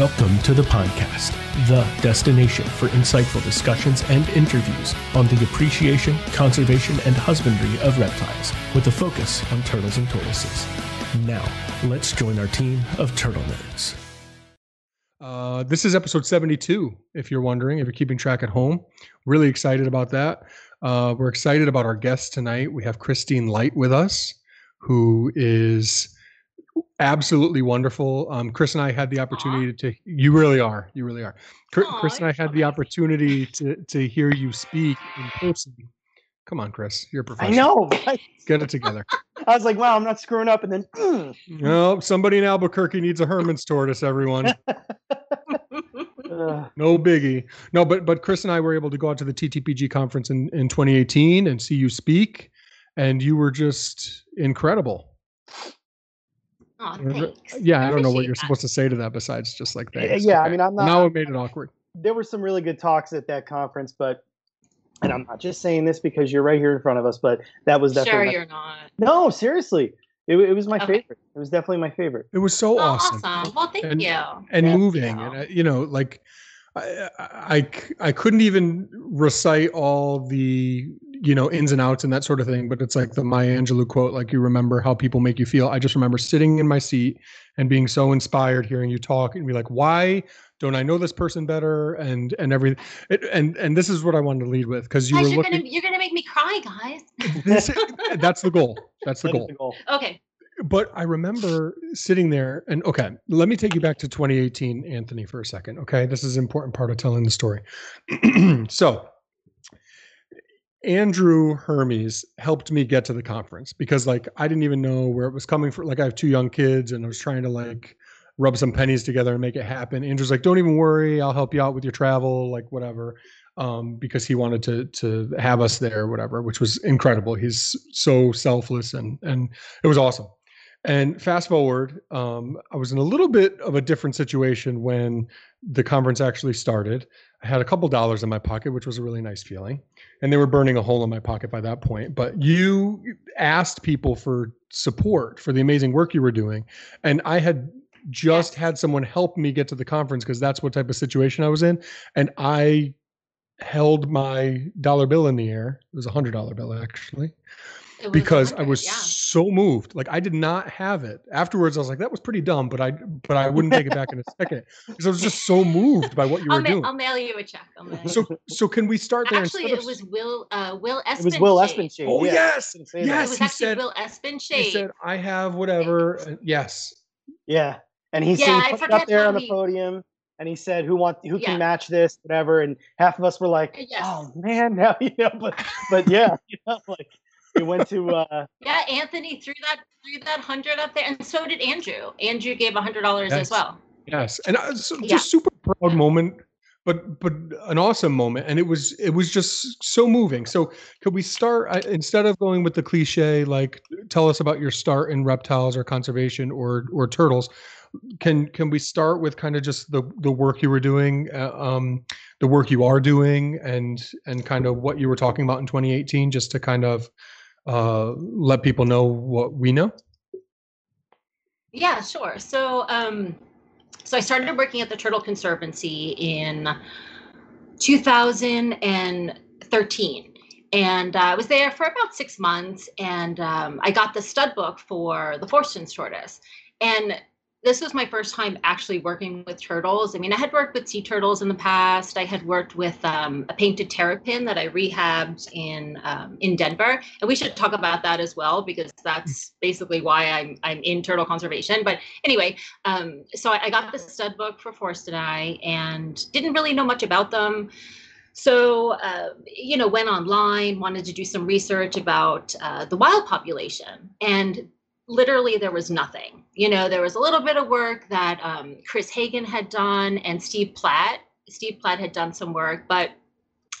Welcome to the podcast, the destination for insightful discussions and interviews on the appreciation, conservation, and husbandry of reptiles, with a focus on turtles and tortoises. Now, let's join our team of turtle nerds. Uh, this is episode 72, if you're wondering, if you're keeping track at home. Really excited about that. Uh, we're excited about our guest tonight. We have Christine Light with us, who is absolutely wonderful. Um, Chris and I had the opportunity Aww. to. You really are. You really are. Aww, Chris and I had the opportunity to to hear you speak in person. Come on, Chris. You're a professional. I know. Get it together. I was like, wow, I'm not screwing up. And then, mm. no, somebody in Albuquerque needs a Hermann's tortoise, everyone. no biggie. No, but but Chris and I were able to go out to the TTPG conference in, in 2018 and see you speak, and you were just incredible. Oh, thanks. Yeah, I, I don't know what you're that. supposed to say to that besides just like that. Yeah, okay. I mean, I'm not. Now it made it awkward. There were some really good talks at that conference, but and I'm not just saying this because you're right here in front of us, but that was definitely. Sure, my, you're not. No, seriously. It, it was my okay. favorite. It was definitely my favorite. It was so oh, awesome. Awesome. Well, thank and, you. And yeah, moving, you know. and uh, you know, like I, I, I couldn't even recite all the you know ins and outs and that sort of thing but it's like the maya angelou quote like you remember how people make you feel i just remember sitting in my seat and being so inspired hearing you talk and be like why don't i know this person better and and everything it, and and this is what i wanted to lead with because you guys, were you're looking gonna, you're gonna make me cry guys this, that's the goal that's the that goal. the goal okay but I remember sitting there and okay, let me take you back to 2018, Anthony, for a second. Okay. This is an important part of telling the story. so Andrew Hermes helped me get to the conference because like I didn't even know where it was coming from. Like I have two young kids and I was trying to like rub some pennies together and make it happen. Andrew's like, don't even worry, I'll help you out with your travel, like whatever. Um, because he wanted to to have us there, whatever, which was incredible. He's so selfless and and it was awesome. And fast forward, um, I was in a little bit of a different situation when the conference actually started. I had a couple dollars in my pocket, which was a really nice feeling. And they were burning a hole in my pocket by that point. But you asked people for support for the amazing work you were doing. And I had just had someone help me get to the conference because that's what type of situation I was in. And I held my dollar bill in the air. It was a hundred dollar bill actually because I was yeah. so moved. Like I did not have it. Afterwards, I was like, "That was pretty dumb," but I but I wouldn't take it back in a second because I was just so moved by what you I'll were ma- doing. I'll mail you a check. So so can we start there? Actually, it was Will uh, Will Espenshade. It was Will Espenshade. Oh yeah. yes, yes. It was he said, Will Espenshade. He said, "I have whatever." yes. Yeah, and he Yeah, yeah, I put up there on the he- podium. And he said, "Who want? Who Yeah. can match this? Whatever." And half of us were like, Yes. "Oh man, now you know." But but yeah, you know, like we went to uh, Yeah, Anthony threw that threw that hundred up there, and so did Andrew. Andrew gave a hundred dollars Yes. as well. Yes, and I was so- Yeah. just super proud moment, but but an awesome moment, and it was it was just so moving. So could we start I, instead of going with the cliche like tell us about your start in reptiles or conservation or or turtles? Can can we start with kind of just the the work you were doing, uh, um, the work you are doing, and and kind of what you were talking about in 2018, just to kind of uh, let people know what we know. Yeah, sure. So, um, so I started working at the Turtle Conservancy in 2013, and uh, I was there for about six months. And um, I got the stud book for the Forstens tortoise, and this was my first time actually working with turtles. I mean, I had worked with sea turtles in the past. I had worked with um, a painted terrapin that I rehabbed in um, in Denver, and we should talk about that as well because that's basically why I'm I'm in turtle conservation. But anyway, um, so I, I got the stud book for Forsteni, and didn't really know much about them. So, uh, you know, went online, wanted to do some research about uh, the wild population, and literally there was nothing. You know, there was a little bit of work that um, Chris Hagen had done and Steve Platt. Steve Platt had done some work, but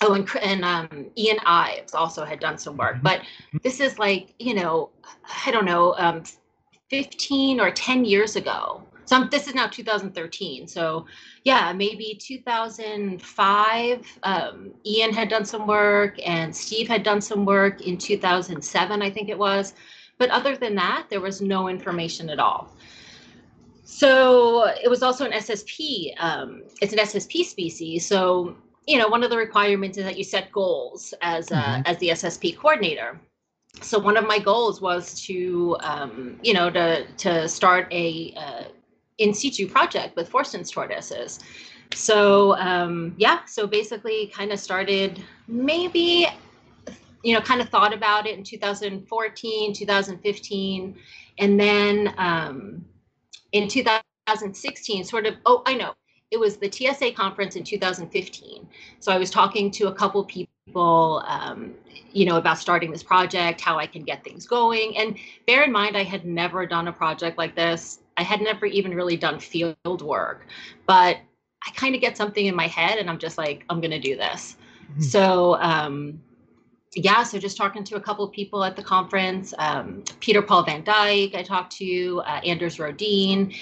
oh, and, and um, Ian Ives also had done some work. But this is like, you know, I don't know, um, 15 or 10 years ago. So I'm, this is now 2013. So yeah, maybe 2005. Um, Ian had done some work, and Steve had done some work in 2007, I think it was. But other than that, there was no information at all. So it was also an SSP. Um, it's an SSP species. So you know, one of the requirements is that you set goals as mm-hmm. as the SSP coordinator. So one of my goals was to, um, you know, to to start a uh, in situ project with Forstens tortoises. So um, yeah, so basically, kind of started maybe, you know, kind of thought about it in 2014, 2015, and then um, in 2016, sort of. Oh, I know it was the TSA conference in 2015. So I was talking to a couple people, um, you know, about starting this project, how I can get things going. And bear in mind, I had never done a project like this. I had never even really done field work, but I kind of get something in my head and I'm just like, I'm going to do this. Mm-hmm. So, um, yeah, so just talking to a couple of people at the conference, um, Peter Paul van Dijk, I talked to uh, Anders Rhodin,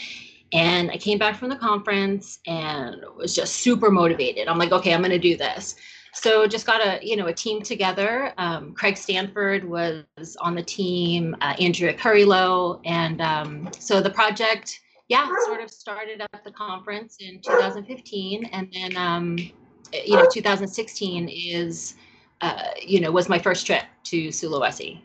and I came back from the conference and was just super motivated. I'm like, okay, I'm going to do this. So just got a you know a team together. Um, Craig Stanford was on the team, uh, Andrea Currylow, and um, so the project, yeah, sort of started at the conference in 2015, and then um, you know 2016 is uh, you know was my first trip to Sulawesi.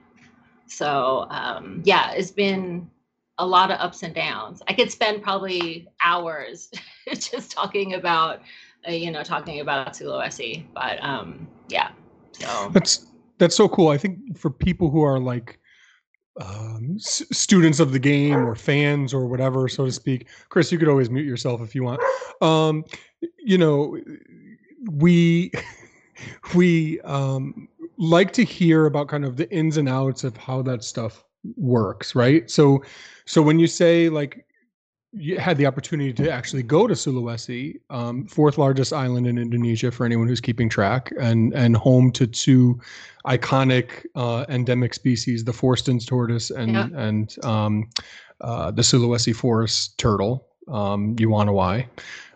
So um, yeah, it's been a lot of ups and downs. I could spend probably hours just talking about, uh, you know, talking about Sulawesi. But um, yeah, so that's that's so cool. I think for people who are like um, s- students of the game or fans or whatever, so to speak, Chris, you could always mute yourself if you want. Um, you know, we we um, like to hear about kind of the ins and outs of how that stuff works, right? So, so when you say like you had the opportunity to actually go to Sulawesi, um, fourth largest island in Indonesia for anyone who's keeping track, and and home to two iconic uh, endemic species, the Forstens tortoise and yeah. and um, uh, the Sulawesi forest turtle, um, Yuwonoi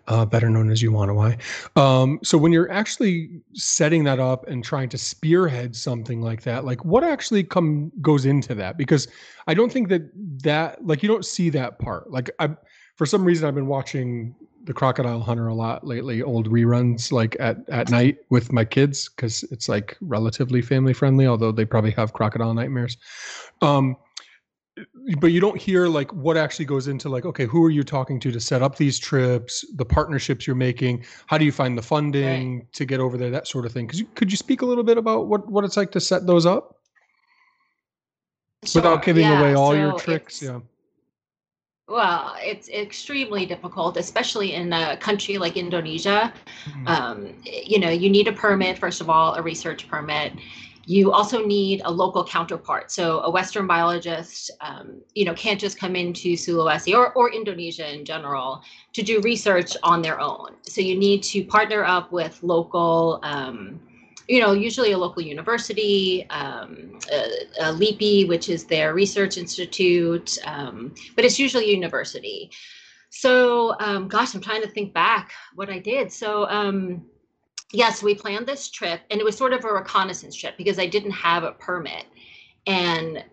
uh, better known as Yuwonoi. Um, so when you're actually setting that up and trying to spearhead something like that, like what actually come goes into that? Because I don't think that that like you don't see that part. Like I, for some reason, I've been watching the Crocodile Hunter a lot lately, old reruns like at at night with my kids because it's like relatively family friendly, although they probably have crocodile nightmares. Um, but you don't hear like what actually goes into like okay who are you talking to to set up these trips the partnerships you're making how do you find the funding right. to get over there that sort of thing because could you speak a little bit about what what it's like to set those up sure. without giving yeah. away all so your tricks yeah well it's extremely difficult especially in a country like indonesia mm-hmm. um, you know you need a permit first of all a research permit you also need a local counterpart. So a Western biologist, um, you know, can't just come into Sulawesi or, or Indonesia in general to do research on their own. So you need to partner up with local, um, you know, usually a local university, um, a, a LIPI, which is their research institute, um, but it's usually a university. So, um, gosh, I'm trying to think back what I did. So, um, yes, we planned this trip and it was sort of a reconnaissance trip because I didn't have a permit. And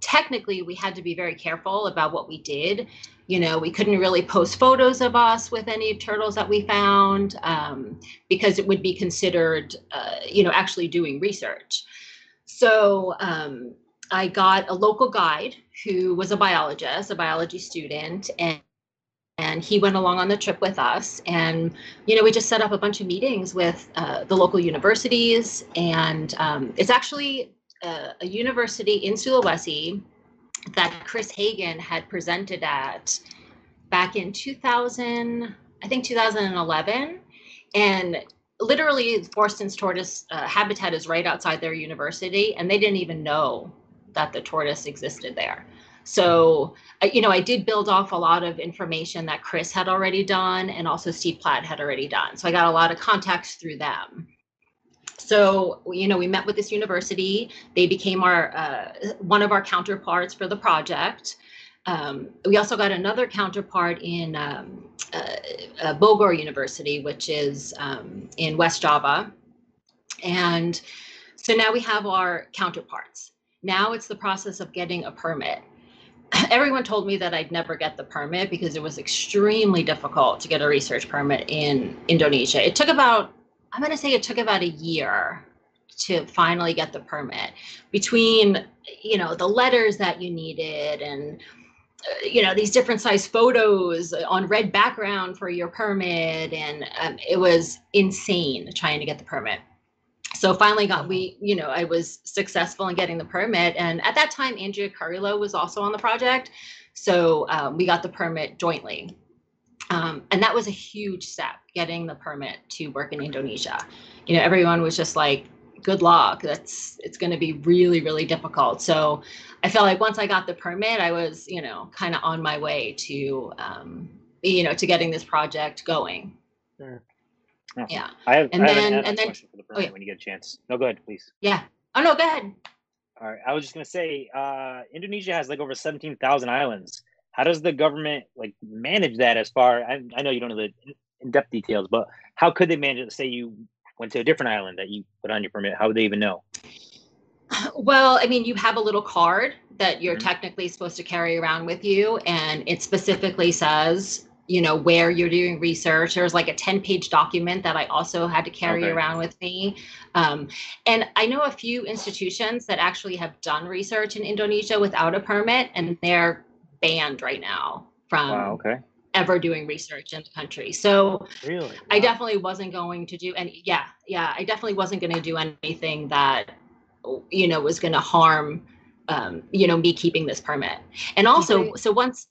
technically, we had to be very careful about what we did. You know, we couldn't really post photos of us with any turtles that we found um, because it would be considered, uh, you know, actually doing research. So um, I got a local guide who was a biologist, a biology student, and and he went along on the trip with us. And you know we just set up a bunch of meetings with uh, the local universities. And um, it's actually a, a, university in sulawesi that chris hagen had presented at back in 2000 i think 2011 and literally forstens tortoise uh, habitat is right outside their university and they didn't even know that the tortoise existed there so, you know, I did build off a lot of information that Chris had already done and also Steve Platt had already done. So I got a lot of contacts through them. So, you know, we met with this university. They became our uh, one of our counterparts for the project. Um, we also got another counterpart in um, uh, uh, Bogor University, which is um, in West Java. And so now we have our counterparts. Now it's the process of getting a permit everyone told me that I'd never get the permit because it was extremely difficult to get a research permit in Indonesia. It took about, I'm going to say it took about a year to finally get the permit between, you know, the letters that you needed and, uh, you know, these different size photos on red background for your permit. And um, it was insane trying to get the permit so finally got we you know i was successful in getting the permit and at that time andrea Currylow was also on the project. So um, we got the permit jointly. Um, and that was a huge step getting the permit to work in indonesia. You know everyone was just like good luck. That's it's going to be really really difficult. So i felt like once i got the permit i was you know kind of on my way to um, you know to getting this project going. Sure. Awesome. yeah I have, And I have then- an and then- question for the oh, permit yeah. when you get a chance. No, go ahead, please. yeah oh no go ahead All right. I was just gonna say, uh, Indonesia has like over seventeen thousand islands. How does the government like manage that? As far I, I know you don't know the in-depth details, but how could they manage it? Say you went to a different island that you put on your permit. How would they even know? Well, I mean, you have a little card that you're Mhm. technically supposed to carry around with you, and it specifically says, you know, where you're doing research. There's like a 10 page document that I also had to carry Okay. around with me. Um, and I know a few institutions that actually have done research in Indonesia without a permit, and they're banned right now from wow. Okay. ever doing research in the country. So, Really? I definitely wasn't going to do any. Yeah, yeah, I definitely wasn't going to do anything that, you know, was going to harm, um, you know, me keeping this permit. And also, they- so once,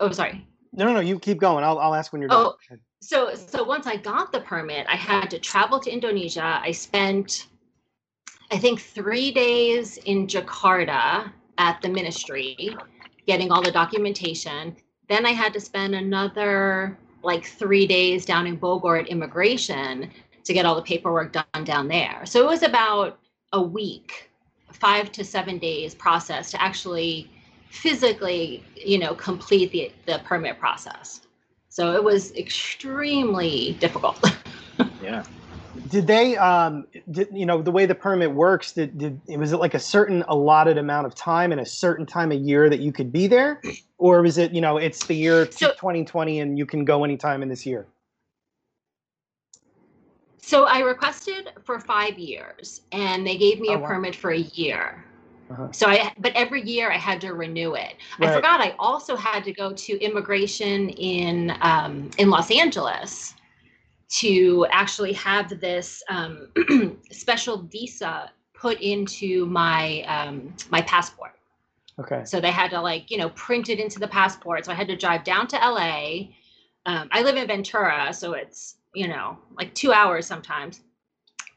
oh, sorry. No, no, no. You keep going. I'll, I'll ask when you're done. Oh, So, so once I got the permit, I had to travel to Indonesia. I spent, I think, three days in Jakarta at the ministry, getting all the documentation. Then I had to spend another like three days down in Bogor at immigration to get all the paperwork done down there. So it was about a week, five to seven days process to actually physically, you know, complete the, the permit process. So it was extremely difficult. Yeah. Did they, um, did, you know, the way the permit works, did, did was it like a certain allotted amount of time and a certain time of year that you could be there? Or was it, you know, it's the year So- 2020 and you can go anytime in this year? so I requested for five years and they gave me Oh, a wow. permit for a year. Uh-huh. So I, but every year I had to renew it. I forgot I also had to go to immigration in um, in Los Angeles to actually have this um, special visa put into my um, my passport. Okay. So they had to like, you know, print it into the passport. So I had to drive down to LA. Um, I live in Ventura, so it's, you know, like two hours sometimes.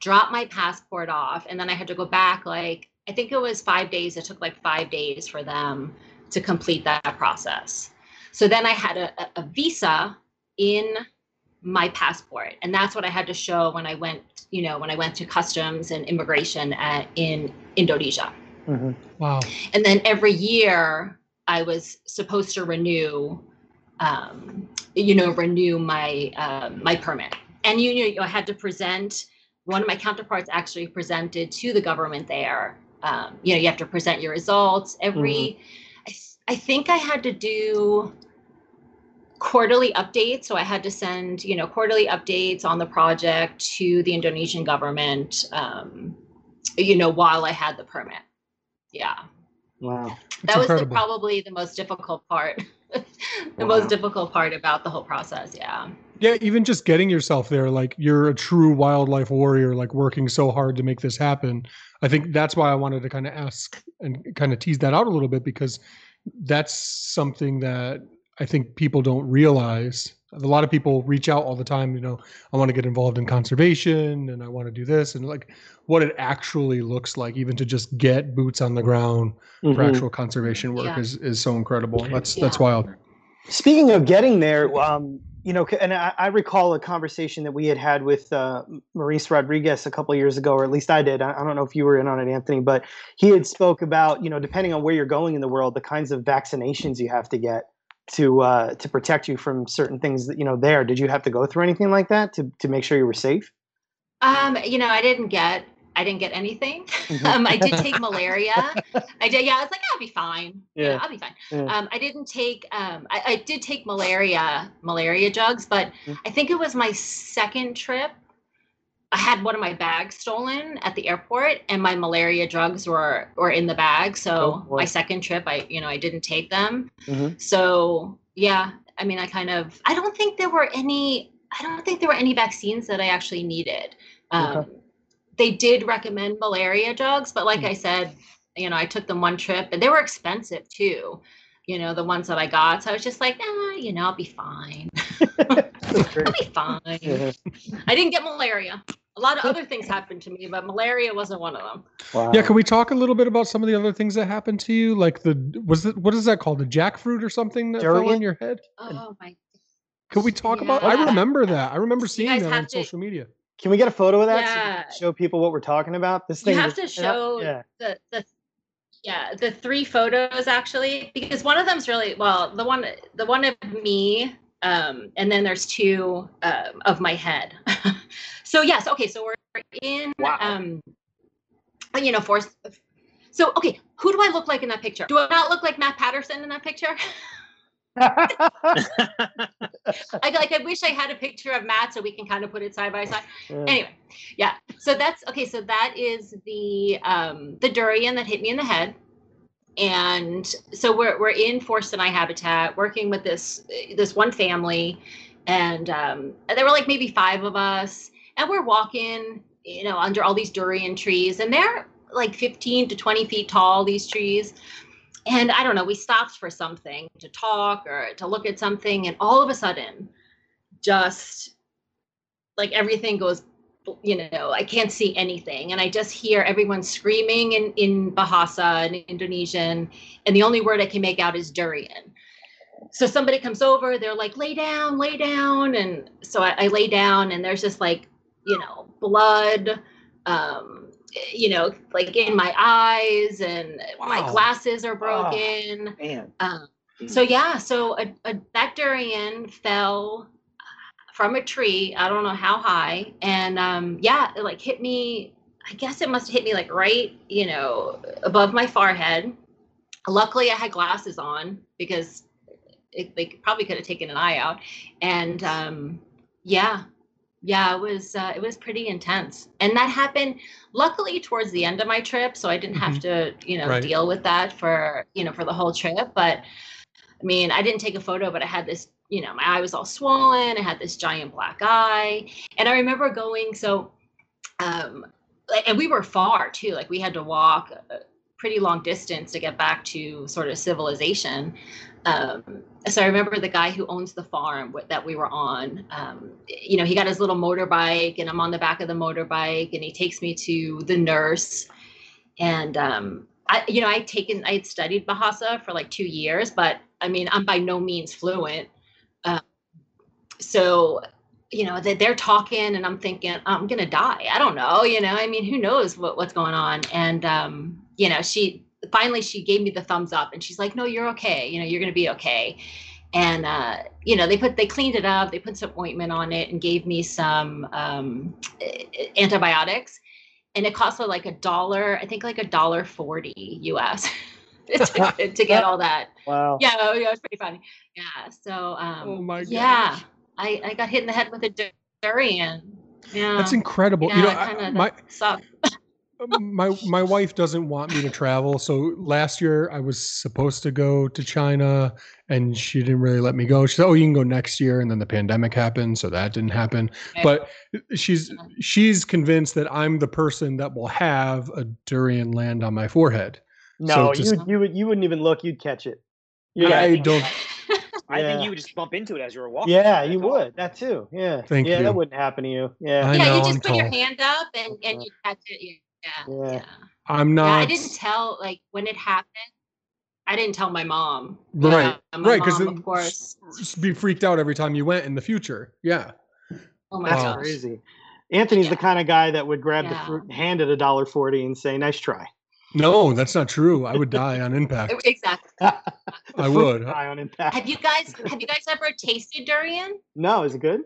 Drop my passport off. And then I had to go back like, I think it was five days. It took like five days for them to complete that process. So then I had a, a- a visa in my passport. And that's what I had to show when I went, you know, when I went to customs and immigration at, in Indonesia hmm Wow. and then every year I was supposed to renew, um, you know, renew my um, my permit. And you, you know, I had to present. One of my counterparts actually presented to the government there. Um, you know, you have to present your results every. I, th- I think I had to do quarterly updates. So i had to send you know quarterly updates on the project to the indonesian government um, you know while i had the permit. Yeah. Wow. that was the, probably the most difficult part. The Wow. most difficult part about the whole process. Yeah Yeah, even just getting yourself there, like you're a true wildlife warrior, like working so hard to make this happen. I think that's why I wanted to kind of ask and kind of tease that out a little bit because that's something that I think people don't realize. A lot of people reach out all the time, you know, I want to get involved in conservation and I want to do this and like what it actually looks like, even to just get boots on the ground for Mhm. actual conservation work Yeah. is, is so incredible. That's that's wild. Speaking of getting there, um, you know, and I, I recall a conversation that we had had with uh, Maurice Rodriguez a couple years ago, or at least I did. I, I don't know if you were in on it, Anthony, but he had spoke about, you know, depending on where you're going in the world, the kinds of vaccinations you have to get to uh, to protect you from certain things that you know there. Did you have to go through anything like that to to make sure you were safe? um you know i didn't get I didn't get anything. um, I did take malaria. I did. Yeah, I was like, I'll be fine. Yeah, Yeah. I'll be fine. Yeah. Um, I didn't take. Um, I, I did take malaria malaria drugs, but Mm. I think it was my second trip. I had one of my bags stolen at the airport, and my malaria drugs were were in the bag. Oh, So boy. my second trip, I you know I didn't take them. Mhm. So yeah, I mean, I kind of. I don't think there were any. I don't think there were any vaccines that I actually needed. Um, Okay. They did recommend malaria drugs, but like Mm. I said, you know, I took them one trip, and they were expensive too. You know, the ones that I got. So I was just like, ah, you know, I'll be fine. I'll be fine. Yeah. I didn't get malaria. A lot of other things happened to me, but malaria wasn't one of them. Wow. Yeah, can we talk a little bit about some of the other things that happened to you? Like the was it what is that called? The jackfruit or something that fell Durian? on your head? Oh my. Can we talk about? I remember that. I remember seeing that on to- social media. Can we get a photo of that so we Yeah. can show people what we're talking about? This thing. You thing. have was- to show Yeah. the the yeah the three photos actually because one of them's really well the one the one of me um and then there's two um, of my head so yes okay so we're in Wow. um you know force. so okay who do i look like in that picture do i not look like matt patterson in that picture i like i wish i had a picture of matt so we can kind of put it side by side. Yeah. anyway yeah so that's okay so that is the um the durian that hit me in the head. And so we're we're in Forsteni habitat working with this this one family. And um and there were like maybe five of us. And we're walking you know under all these durian trees. And they're like 15 to 20 feet tall these trees and i don't know we stopped for something to talk or to look at something and all of a sudden just like everything goes you know i can't see anything. And i just hear everyone screaming in in bahasa in indonesian and the only word i can make out is durian. So somebody comes over they're like lay down lay down and so i, I lay down and there's just like you know blood um you know like in my eyes and my glasses are broken Man. um, so yeah, so a, a, that durian fell from a tree. I don't know how high, and um, yeah, it like hit me. I guess it must have hit me like right, you know, above my forehead. Luckily, I had glasses on because it, they probably could have taken an eye out, and um, yeah, yeah, it was uh, it was pretty intense, and that happened. Luckily, towards the end of my trip, so I didn't have to, you know, Right. deal with that for you know for the whole trip. But I mean, I didn't take a photo, but I had this, you know, my eye was all swollen. I had this giant black eye. And I remember going, so, um, and we were far too. Like we had to walk a pretty long distance to get back to sort of civilization. Um, so I remember the guy who owns the farm that we were on. Um, you know, he got his little motorbike, and I'm on the back of the motorbike, and he takes me to the nurse. And um, I, you know, I'd taken, I had studied Bahasa for like two years, but I mean, I'm by no means fluent. Um, so, you know, they, they're talking, and I'm thinking, I'm gonna die. I don't know, you know. I mean, who knows what, what's going on? And um, you know, she finally she gave me the thumbs up, and she's like, "No, you're okay. You know, you're gonna be okay." And uh, you know, they put they cleaned it up, they put some ointment on it, and gave me some um, antibiotics and it cost her like a dollar, I think like a dollar forty US to, to get all that. Wow. Yeah, oh, yeah, it was pretty funny. Yeah, so um, Oh my yeah. I, I got hit in the head with a du- durian. Yeah, That's incredible. yeah, you know, I- kinda, my that sucked. Um, my my wife doesn't want me to travel. So last year I was supposed to go to China and she didn't really let me go. She said, "Oh, you can go next year." And then the pandemic happened, so that didn't happen. But she's she's convinced that I'm the person that will have a durian land on my forehead. No, just- you you would you wouldn't even look. You'd catch it. You Yeah, got- I think- don't I think you would just bump into it as you were walking. Yeah, you all. would. That too. Yeah. Thank yeah, you. that wouldn't happen to you. Yeah. I yeah, know, you just I'm put your tall. hand up and and uh-huh. you catch it. Yeah, yeah, Yeah. yeah. I'm Yeah, not I didn't tell like when it happened. I didn't tell my mom. Right, Yeah, my right, 'cause mom, then- of course. s- be freaked out every time you went in the future. Yeah. Oh my That's gosh. crazy. Anthony's the kind of guy that would grab the Yeah. fruit, hand it a dollar forty, and say, "Nice try." No, that's not true. I would die on impact. Exactly. I would. fly on impact. Have you guys have you guys ever tasted durian? No, is it good?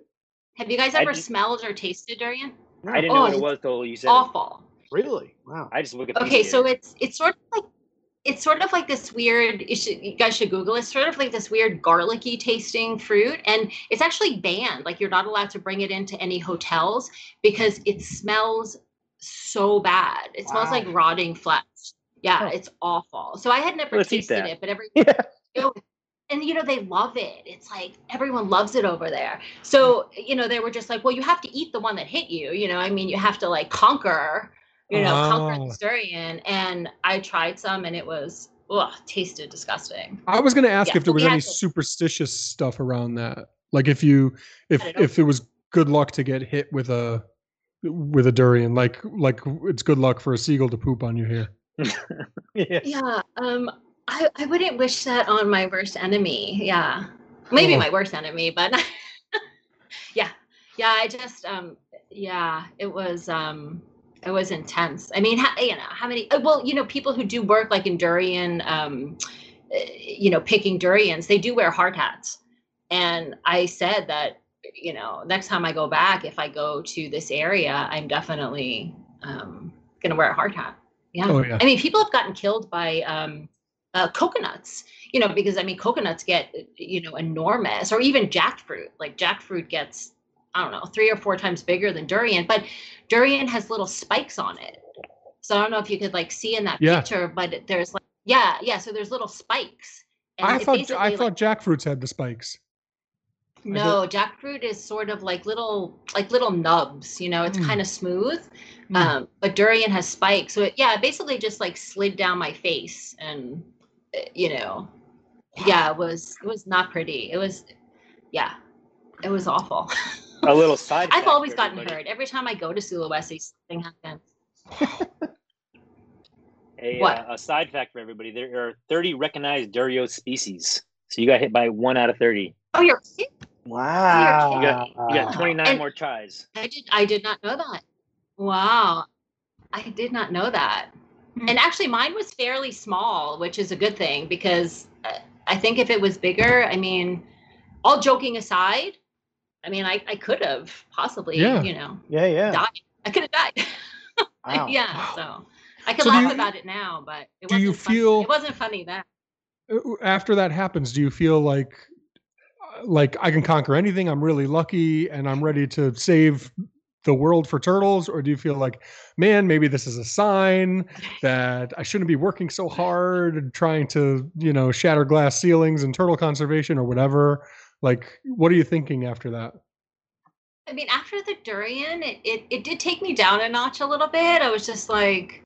Have you guys ever did- smelled or tasted durian? I didn't oh, know Oh, what it it's was till you said it. Awful. Really? Wow. I just look at. Okay, so it's it's sort of like it's sort of like this weird. You, should, you guys should Google it. It's sort of like this weird garlicky tasting fruit, and it's actually banned. Like you're not allowed to bring it into any hotels because it smells so bad. It smells like rotting flesh. Yeah, Huh. it's awful. So I had never Let's tasted it, but every Yeah. you oh, know, and you know they love it. It's like everyone loves it over there. So hmm. you know they were just like, well, you have to eat the one that hit you. You know, I mean, you have to like conquer, you know, conquer Oh. this durian. And I tried some, and it was, ugh, tasted disgusting. I was going to ask Yeah, if there was any to- superstitious stuff around that. Like if you if I don't know. if it was good luck to get hit with a with a durian, like like it's good luck for a seagull to poop on you here. yeah. Yeah, um, I I wouldn't wish that on my worst enemy. Yeah, maybe Oh. my worst enemy, but yeah, yeah. I just um, yeah, it was um. It was intense. I mean, how, you know, how many? uh, Well, you know, people who do work like in durian, um, uh, you know, picking durians, they do wear hard hats. And I said that, you know, next time I go back, if I go to this area, I'm definitely um, gonna wear a hard hat. Yeah. Oh yeah. I mean, people have gotten killed by um, uh, coconuts, you know, because I mean, coconuts get, you know, enormous, or even jackfruit. Like jackfruit gets, I don't know, three or four times bigger than durian, but durian has little spikes on it. So I don't know if you could like see in that Yeah. picture, but there's like, yeah, yeah. So there's little spikes. I thought I like, thought jackfruits had the spikes. No, jackfruit is sort of like little, like little nubs. You know, it's Mm. kind of smooth. Hmm. Um, but durian has spikes, so it, yeah, it basically just like slid down my face, and uh, you know, yeah, it was it was not pretty. It was, yeah, it was awful. a little side. I've always gotten everybody. hurt every time I go to Sulawesi. Something happens. A, What? uh, a side fact for everybody: there are 30 recognized Durio species. So you got hit by one out of 30. Oh, you're kidding? Wow. You got you got 29 And- more tries. I did. I did not know that. Wow, I did not know that. And actually, mine was fairly small, which is a good thing because uh, I think if it was bigger, I mean, all joking aside, I mean, I, I could have possibly, Yeah. you know, Yeah, yeah. died. I could have died. Wow. yeah. So I could So laugh you- about it now, but it do wasn't you funny. feel- it wasn't funny then. Uh, After that happens, do you feel like uh, like I can conquer anything? I'm really lucky and I'm ready to save the world for turtles or do you feel like man maybe this is a sign that i shouldn't be working so hard and trying to you know shatter glass ceilings and turtle conservation or whatever like what are you thinking after that I mean, after the durian, it, it, it did take me down a notch a little bit. I was just like,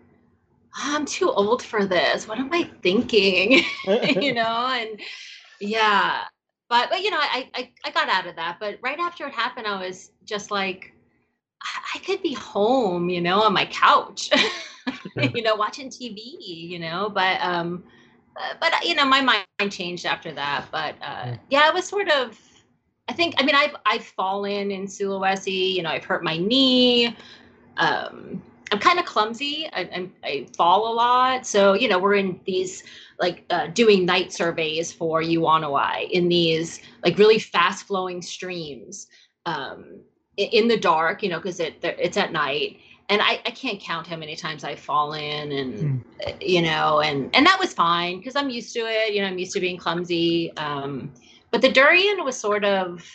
I'm too old for this. What am I thinking? you know, and yeah. But but you know, I, I I got out of that. But right after it happened, I was just like, I, I could be home, you know, on my couch, you know, watching TV, you know. But um, uh, but you know, my mind changed after that. But uh, yeah, it was sort of. I think. I mean, I've I've fallen in Sulawesi. You know, I've hurt my knee. Um, I'm kind of clumsy. I, I'm, I fall a lot. So you know, we're in these like uh, doing night surveys for Yuwonoi in these like really fast flowing streams um, in the dark. You know, because it it's at night. And I, I can't count how many times I've fallen and uh, you know and and that was fine because I'm used to it you know I'm used to being clumsy um, but the durian was sort of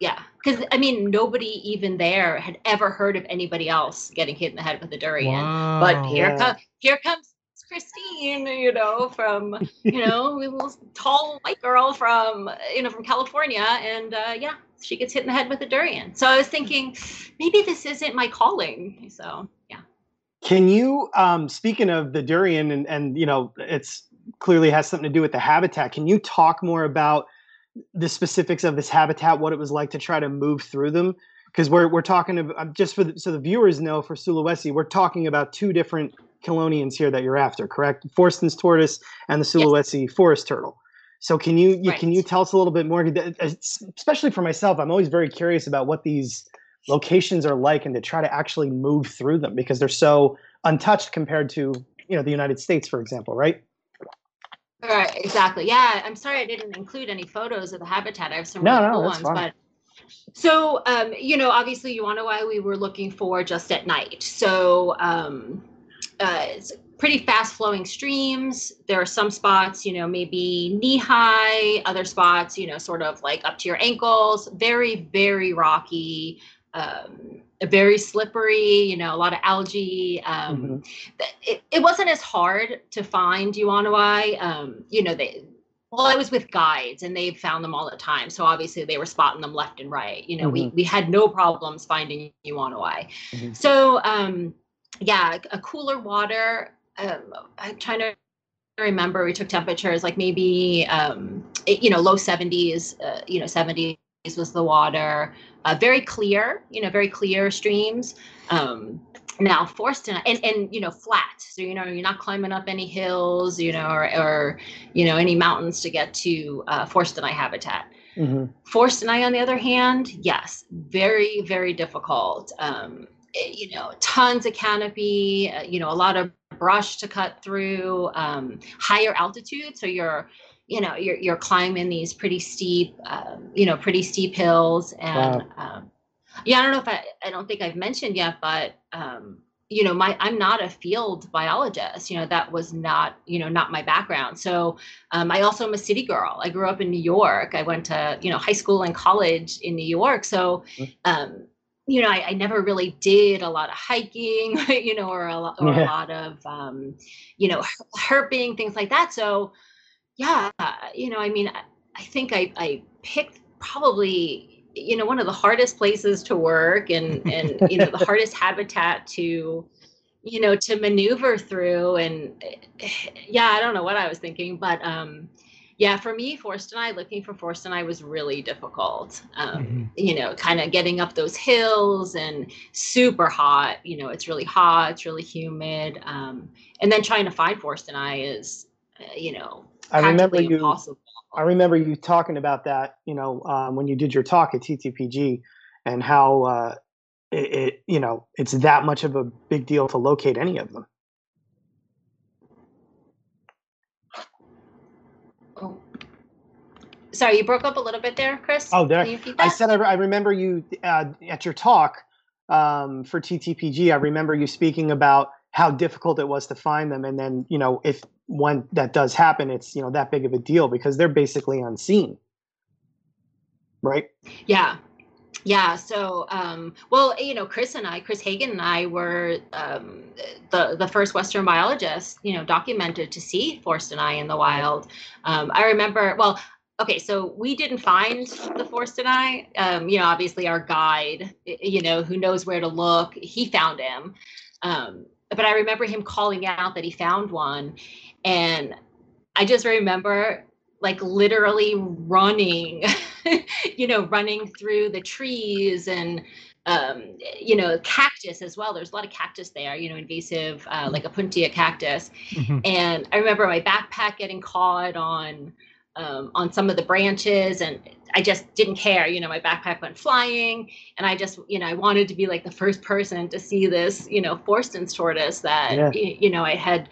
yeah because i mean nobody even there had ever heard of anybody else getting hit in the head with a durian but here Yeah. comes here comes christine you know from you know a little tall white girl from you know from california and uh, yeah she gets hit in the head with a durian so i was thinking maybe this isn't my calling so yeah Can you, um, speaking of the durian, and and you know, it's clearly has something to do with the habitat. Can you talk more about the specifics of this habitat, what it was like to try to move through them? Because we're we're talking about just for the, so the viewers know for Sulawesi, we're talking about two different chelonians here that you're after, correct? Forsten's tortoise and the Sulawesi forest turtle. So can you, you can you tell us a little bit more, especially for myself? I'm always very curious about what these locations are like and to try to actually move through them because they're so untouched compared to you know the United States, for example, right? Right, exactly. Yeah, I'm sorry I didn't include any photos of the habitat. I have some really no, cool ones, fine. but So, um, you know, obviously, you want to know why we were looking for just at night. So, um, uh, pretty fast flowing streams. There are some spots, you know, maybe knee high, other spots, you know, sort of like up to your ankles, very, very rocky, um, very slippery, you know, a lot of algae. Um, mm-hmm. it, it wasn't as hard to find Yuwonoi. Um, you know, they, well, I was with guides and they found them all the time. So obviously they were spotting them left and right. You know, mm-hmm. we, we had no problems finding Yuwonoi. Mm-hmm. So, um, yeah, a cooler water. Um, I'm trying to remember. We took temperatures like maybe, um, it, you know, low 70s, uh, you know, 70s was the water. Uh, very clear, you know, very clear streams. Um, now forced and and you know flat so you know you're not climbing up any hills you know or, or you know any mountains to get to uh, Forsteni habitat mm-hmm. Forsteni on the other hand yes very very difficult um, you know tons of canopy uh, you know a lot of brush to cut through um, higher altitude so you're you know you're, you're climbing these pretty steep um, you know pretty steep hills and wow. um, yeah, I don't know if I, I don't think I've mentioned yet, but um, you know, my I'm not a field biologist. You know, that was not you know not my background. So um, I also am a city girl. I grew up in New York. I went to you know high school and college in New York. So. You know, I, I, never really did a lot of hiking, you know, or a, lot, or yeah. a lot of, um, you know, herping, things like that. So, yeah, you know, I mean, I, I think I, I picked probably you know one of the hardest places to work and and you know the hardest habitat to you know to maneuver through and yeah i don't know what i was thinking but um yeah for me Forsteni, looking for Forsteni was really difficult um mm-hmm. you know kind of getting up those hills and super hot you know it's really hot it's really humid um and then trying to find Forsteni is uh, you know i remember you impossible. I remember you talking about that, you know, um, when you did your talk at TTPG, and how uh, it, it, you know, it's that much of a big deal to locate any of them. Sorry, you broke up a little bit there, Chris. Oh, there. I said I, I remember you uh, at your talk um, for TTPG. I remember you speaking about how difficult it was to find them, and then you know if when that does happen, it's you know that big of a deal because they're basically unseen, right? Yeah, yeah. So, um, well, you know, Chris and I, Chris Hagen and I were um, the the first Western biologists, you know, documented to see Forsteni in the wild. Um, I remember, well. Okay, so we didn't find the Forsteni. Um, you know, obviously our guide, you know, who knows where to look, he found him. Um, but I remember him calling out that he found one, and I just remember like literally running, you know, running through the trees and um, you know, cactus as well. There's a lot of cactus there, you know, invasive, uh, like Opuntia cactus. Mm-hmm. And I remember my backpack getting caught on um, on some of the branches, and I just didn't care. You know, my backpack went flying, and I just, you know, I wanted to be like the first person to see this, you know, Forsten's tortoise that, yeah. you know, I had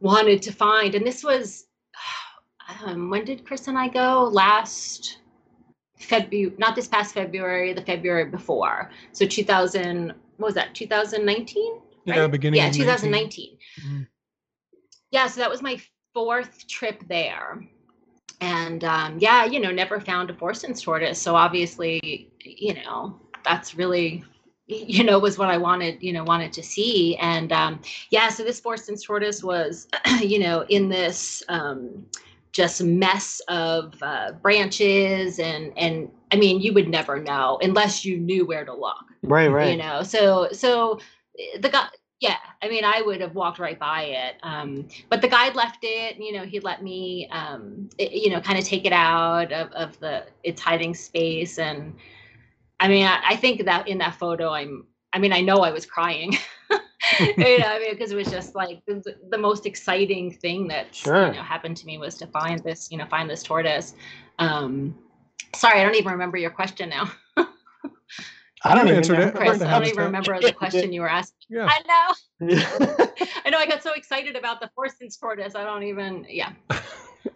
wanted to find. And this was, um, when did Chris and I go? Last February, not this past February, the February before. So 2000, what was that, 2019? Right? Yeah, beginning Yeah, 2019. Mm-hmm. Yeah, so that was my fourth trip there. And um, yeah, you know, never found a Forsten's tortoise. So obviously, you know, that's really you know was what i wanted you know wanted to see. And um yeah so this Forsten's tortoise was you know in this um just mess of uh, branches and and i mean you would never know unless you knew where to look right right. you know. So so eh, the guy yeah i mean i would have walked right by it um but the guide left it you know he let me um it, you know kind of take it out of, of the its hiding space and I mean, I, I, think that in that photo, I'm, I mean, I know I was crying, you know, I mean, because it was just like the, the most exciting thing that sure. you know, happened to me was to find this, you know, find this tortoise. Um, sorry, I don't even remember your question now. I don't even know, Chris, I don't even remember the question you were asking. Yeah. I know. I know. I got so excited about the Forsten's tortoise. I don't even. Yeah.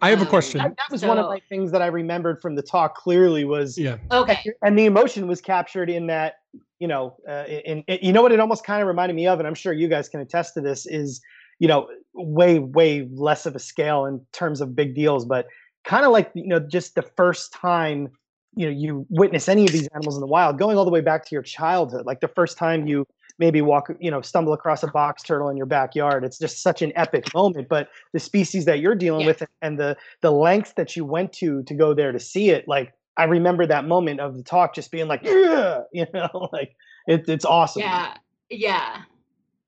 I have a Um, question. That, that was one of So- my things that I remembered from the talk clearly was Yeah. Okay. and the emotion was captured in that you know uh, in, in you know what it almost kind of reminded me of and i'm sure you guys can attest to this is you know way way less of a scale in terms of big deals but kind of like you know just the first time you know you witness any of these animals in the wild going all the way back to your childhood like the first time you maybe walk you know stumble across a box turtle in your backyard it's just such an epic moment but the species that you're dealing Yeah. with and the the lengths that you went to to go there to see it like i remember that moment of the talk just being like yeah you know like it, it's awesome Yeah. Yeah.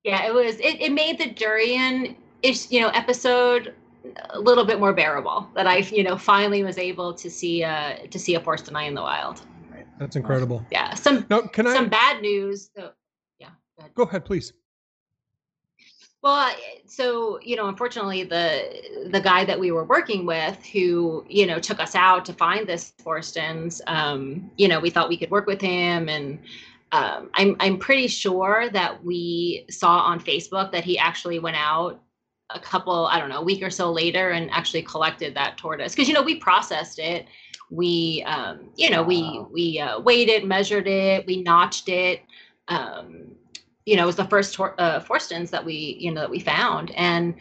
Yeah. It was. It, it made the durian ish, you know, episode a little bit more bearable. That I, you know, finally was able to see uh to see a Forsteni in the wild. That's incredible. Yeah. Some Now, can I some bad news. So, yeah. Go ahead. go ahead, please? Well, so you know, unfortunately, the the guy that we were working with, who you know took us out to find this Forstens, um, you know, we thought we could work with him, and um, I'm I'm pretty sure that we saw on Facebook that he actually went out a couple, I don't know, a week or so later, and actually collected that tortoise because you know we processed it, we um, you know we Wow. we uh, weighed it, measured it, we notched it. Um, you know, it was the first tor- uh, Forstens that we, you know, that we found, and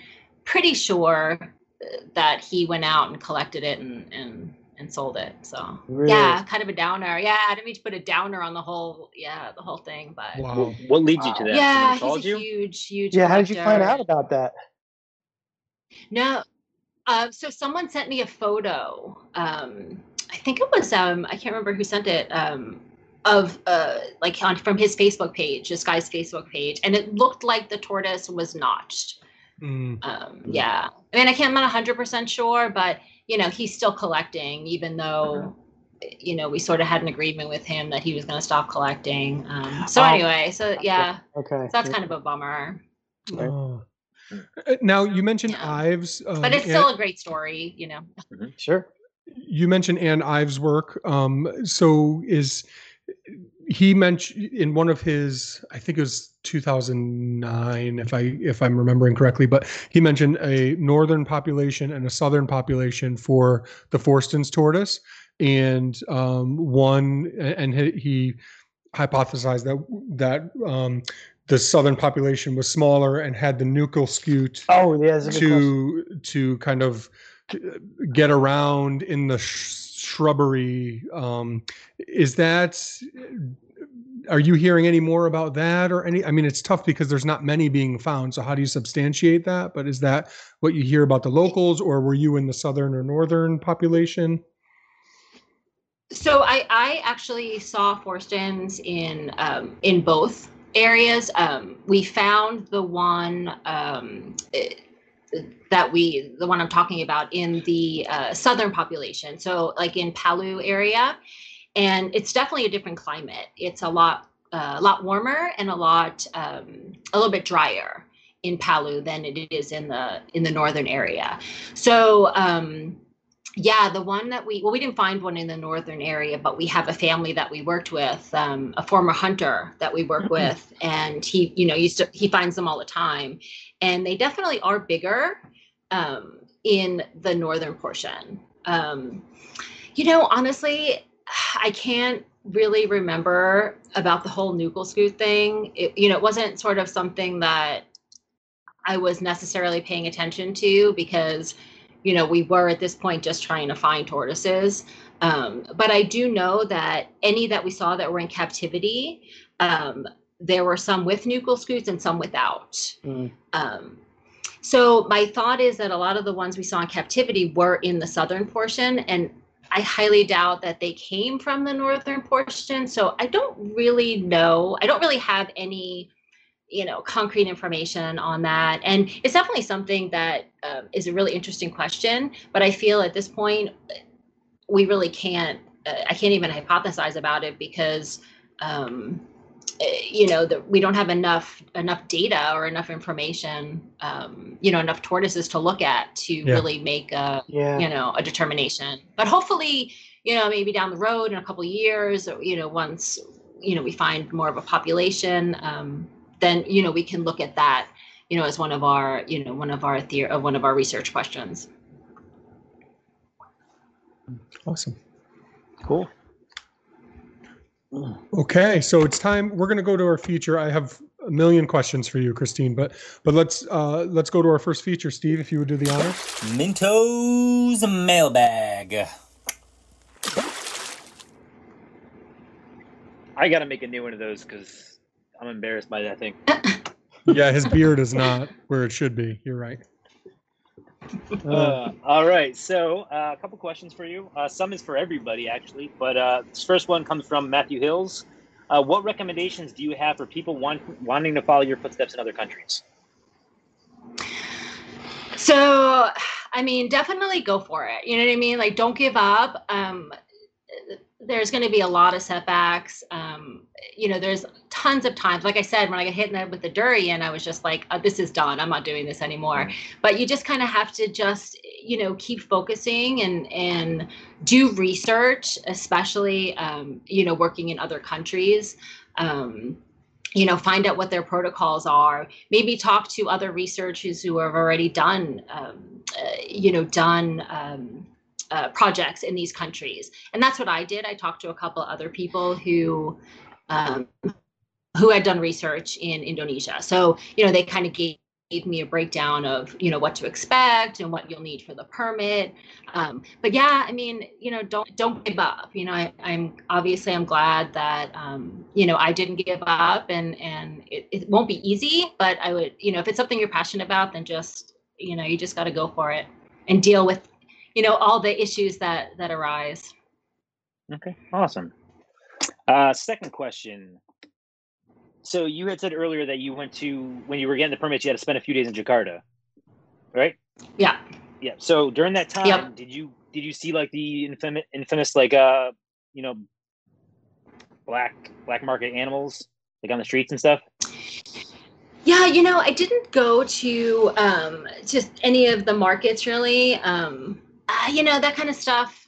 pretty sure uh, that he went out and collected it and and and sold it. So Really? yeah, kind of a downer. Yeah, I didn't mean to put a downer on the whole, yeah, the whole thing, but Wow. What, what leads you to that? yeah, he's a you? huge, huge. yeah how did you find out about that No. Uh, so someone sent me a photo. Um, I think it was um, I can't remember who sent it. Um, of uh, like on from his Facebook page, this guy's Facebook page, and it looked like the tortoise was notched. Mm, Um, yeah, I mean, I can't. I'm not 100 percent sure, but you know, he's still collecting, even though. You know, we sort of had an agreement with him that he was going to stop collecting. Um, so Oh, anyway, so yeah, okay so that's kind of a bummer, Right. oh. Uh, Now you mentioned Yeah. Ives, um, but it's and- still a great story. You know. sure you mentioned Ann Ives' work. Um, so is he mentioned in one of his, I think it was 2009, if I if I'm remembering correctly, but he mentioned a northern population and a southern population for the Forsten's tortoise, and um, one and he, he hypothesized that that um, the southern population was smaller and had the nuchal scute oh yeah that's a good question. to to kind of uh, get around in the sh- shrubbery um is that are you hearing any more about that or any i mean it's tough because there's not many being found so how do you substantiate that? But is that what you hear about the locals or were you in the southern or northern population? So I, I actually saw Forstens in um, in both areas. Um, we found the one um, eh, that we the one I'm talking about in the uh, southern population. So like in Palu area, and it's definitely a different climate. It's a lot uh, a lot warmer and a lot um, a little bit drier in Palu than it is in the in the northern area. So um, yeah, the one that we well, we didn't find one in the northern area, but we have a family that we worked with, um, a former hunter that we work with, and he, you know, used to he finds them all the time, and they definitely are bigger um, in the northern portion. Um, you know, honestly, I can't really remember about the whole nuchal scute thing. It, you know, it wasn't sort of something that I was necessarily paying attention to because you know, we were at this point just trying to find tortoises. Um, but I do know that any that we saw that were in captivity, um, there were some with nuchal scutes and some without. Mm. Um, so my thought is that a lot of the ones we saw in captivity were in the southern portion, and I highly doubt that they came from the northern portion. So I don't really know. I don't really have any you know concrete information on that. And it's definitely something that um, is a really interesting question but i feel at this point we really can't uh, i can't even hypothesize about it because um, uh, you know that we don't have enough enough data or enough information um, you know enough tortoises to look at to Yeah. really make a yeah. you know a determination. But hopefully you know maybe down the road in a couple of years or, you know once you know we find more of a population um, then you know we can look at that you know as one of our you know one of our theor- uh, one of our research questions Awesome. Cool. Okay, so it's time. We're going to go to our feature. I have a million questions for you, Christine, but but let's uh, let's go to our first feature. Steve, if you would do the honors. Minto's mailbag. I got to make a new one of those because I'm embarrassed by that thing. Yeah, his beard is not where it should be. You're right. Uh, all right, so uh, a couple questions for you. Uh, some is for everybody, actually, but uh, this first one comes from Matthew Hills. Uh, what recommendations do you have for people want, wanting to follow your footsteps in other countries? So, I mean, definitely go for it. You know what I mean? Like, don't give up. Um, there's going to be a lot of setbacks. Um, you know, there's tons of times, like I said, when I got hit in the, with the durian, I was just like, oh, this is done. I'm not doing this anymore. But you just kind of have to just, you know, keep focusing and, and do research, especially, um, you know, working in other countries. Um, you know, find out what their protocols are. Maybe talk to other researchers who have already done, um, uh, you know, done um, uh, projects in these countries. And that's what I did. I talked to a couple other people who um, who had done research in Indonesia. So, you know, they kind of gave gave me a breakdown of you know what to expect and what you'll need for the permit um, but yeah i mean you know don't don't give up you know I, am obviously i'm glad that um, you know i didn't give up and and it, it won't be easy but i would you know if it's something you're passionate about then just you know you just got to go for it and deal with you know all the issues that that arise okay awesome uh second question so you had said earlier that you went to when you were getting the permits, you had to spend a few days in Jakarta, right? Yeah. Yeah. So during that time, yep. did you did you see like the infamous infamous like uh you know black black market animals like on the streets and stuff? Yeah, you know, I didn't go to um just any of the markets really. Um uh, you know, that kind of stuff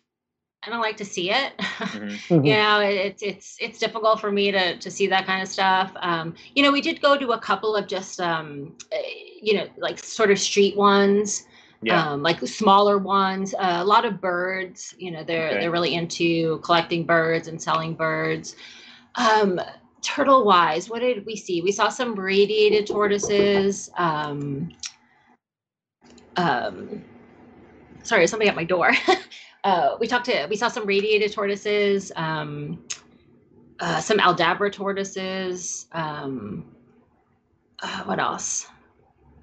I don't like to see it. Mm-hmm. you know, it's it's it's difficult for me to to see that kind of stuff. Um, you know, we did go to a couple of just um, eh, you know, like sort of street ones. Yeah. Um, like smaller ones, uh, a lot of birds. You know, they're okay. they're really into collecting birds and selling birds. Um, turtle wise, what did we see? We saw some radiated tortoises. Um, um, sorry, somebody at my door. uh, we talked to we saw some radiated tortoises, um, uh, some Aldabra tortoises. Um, uh, what else?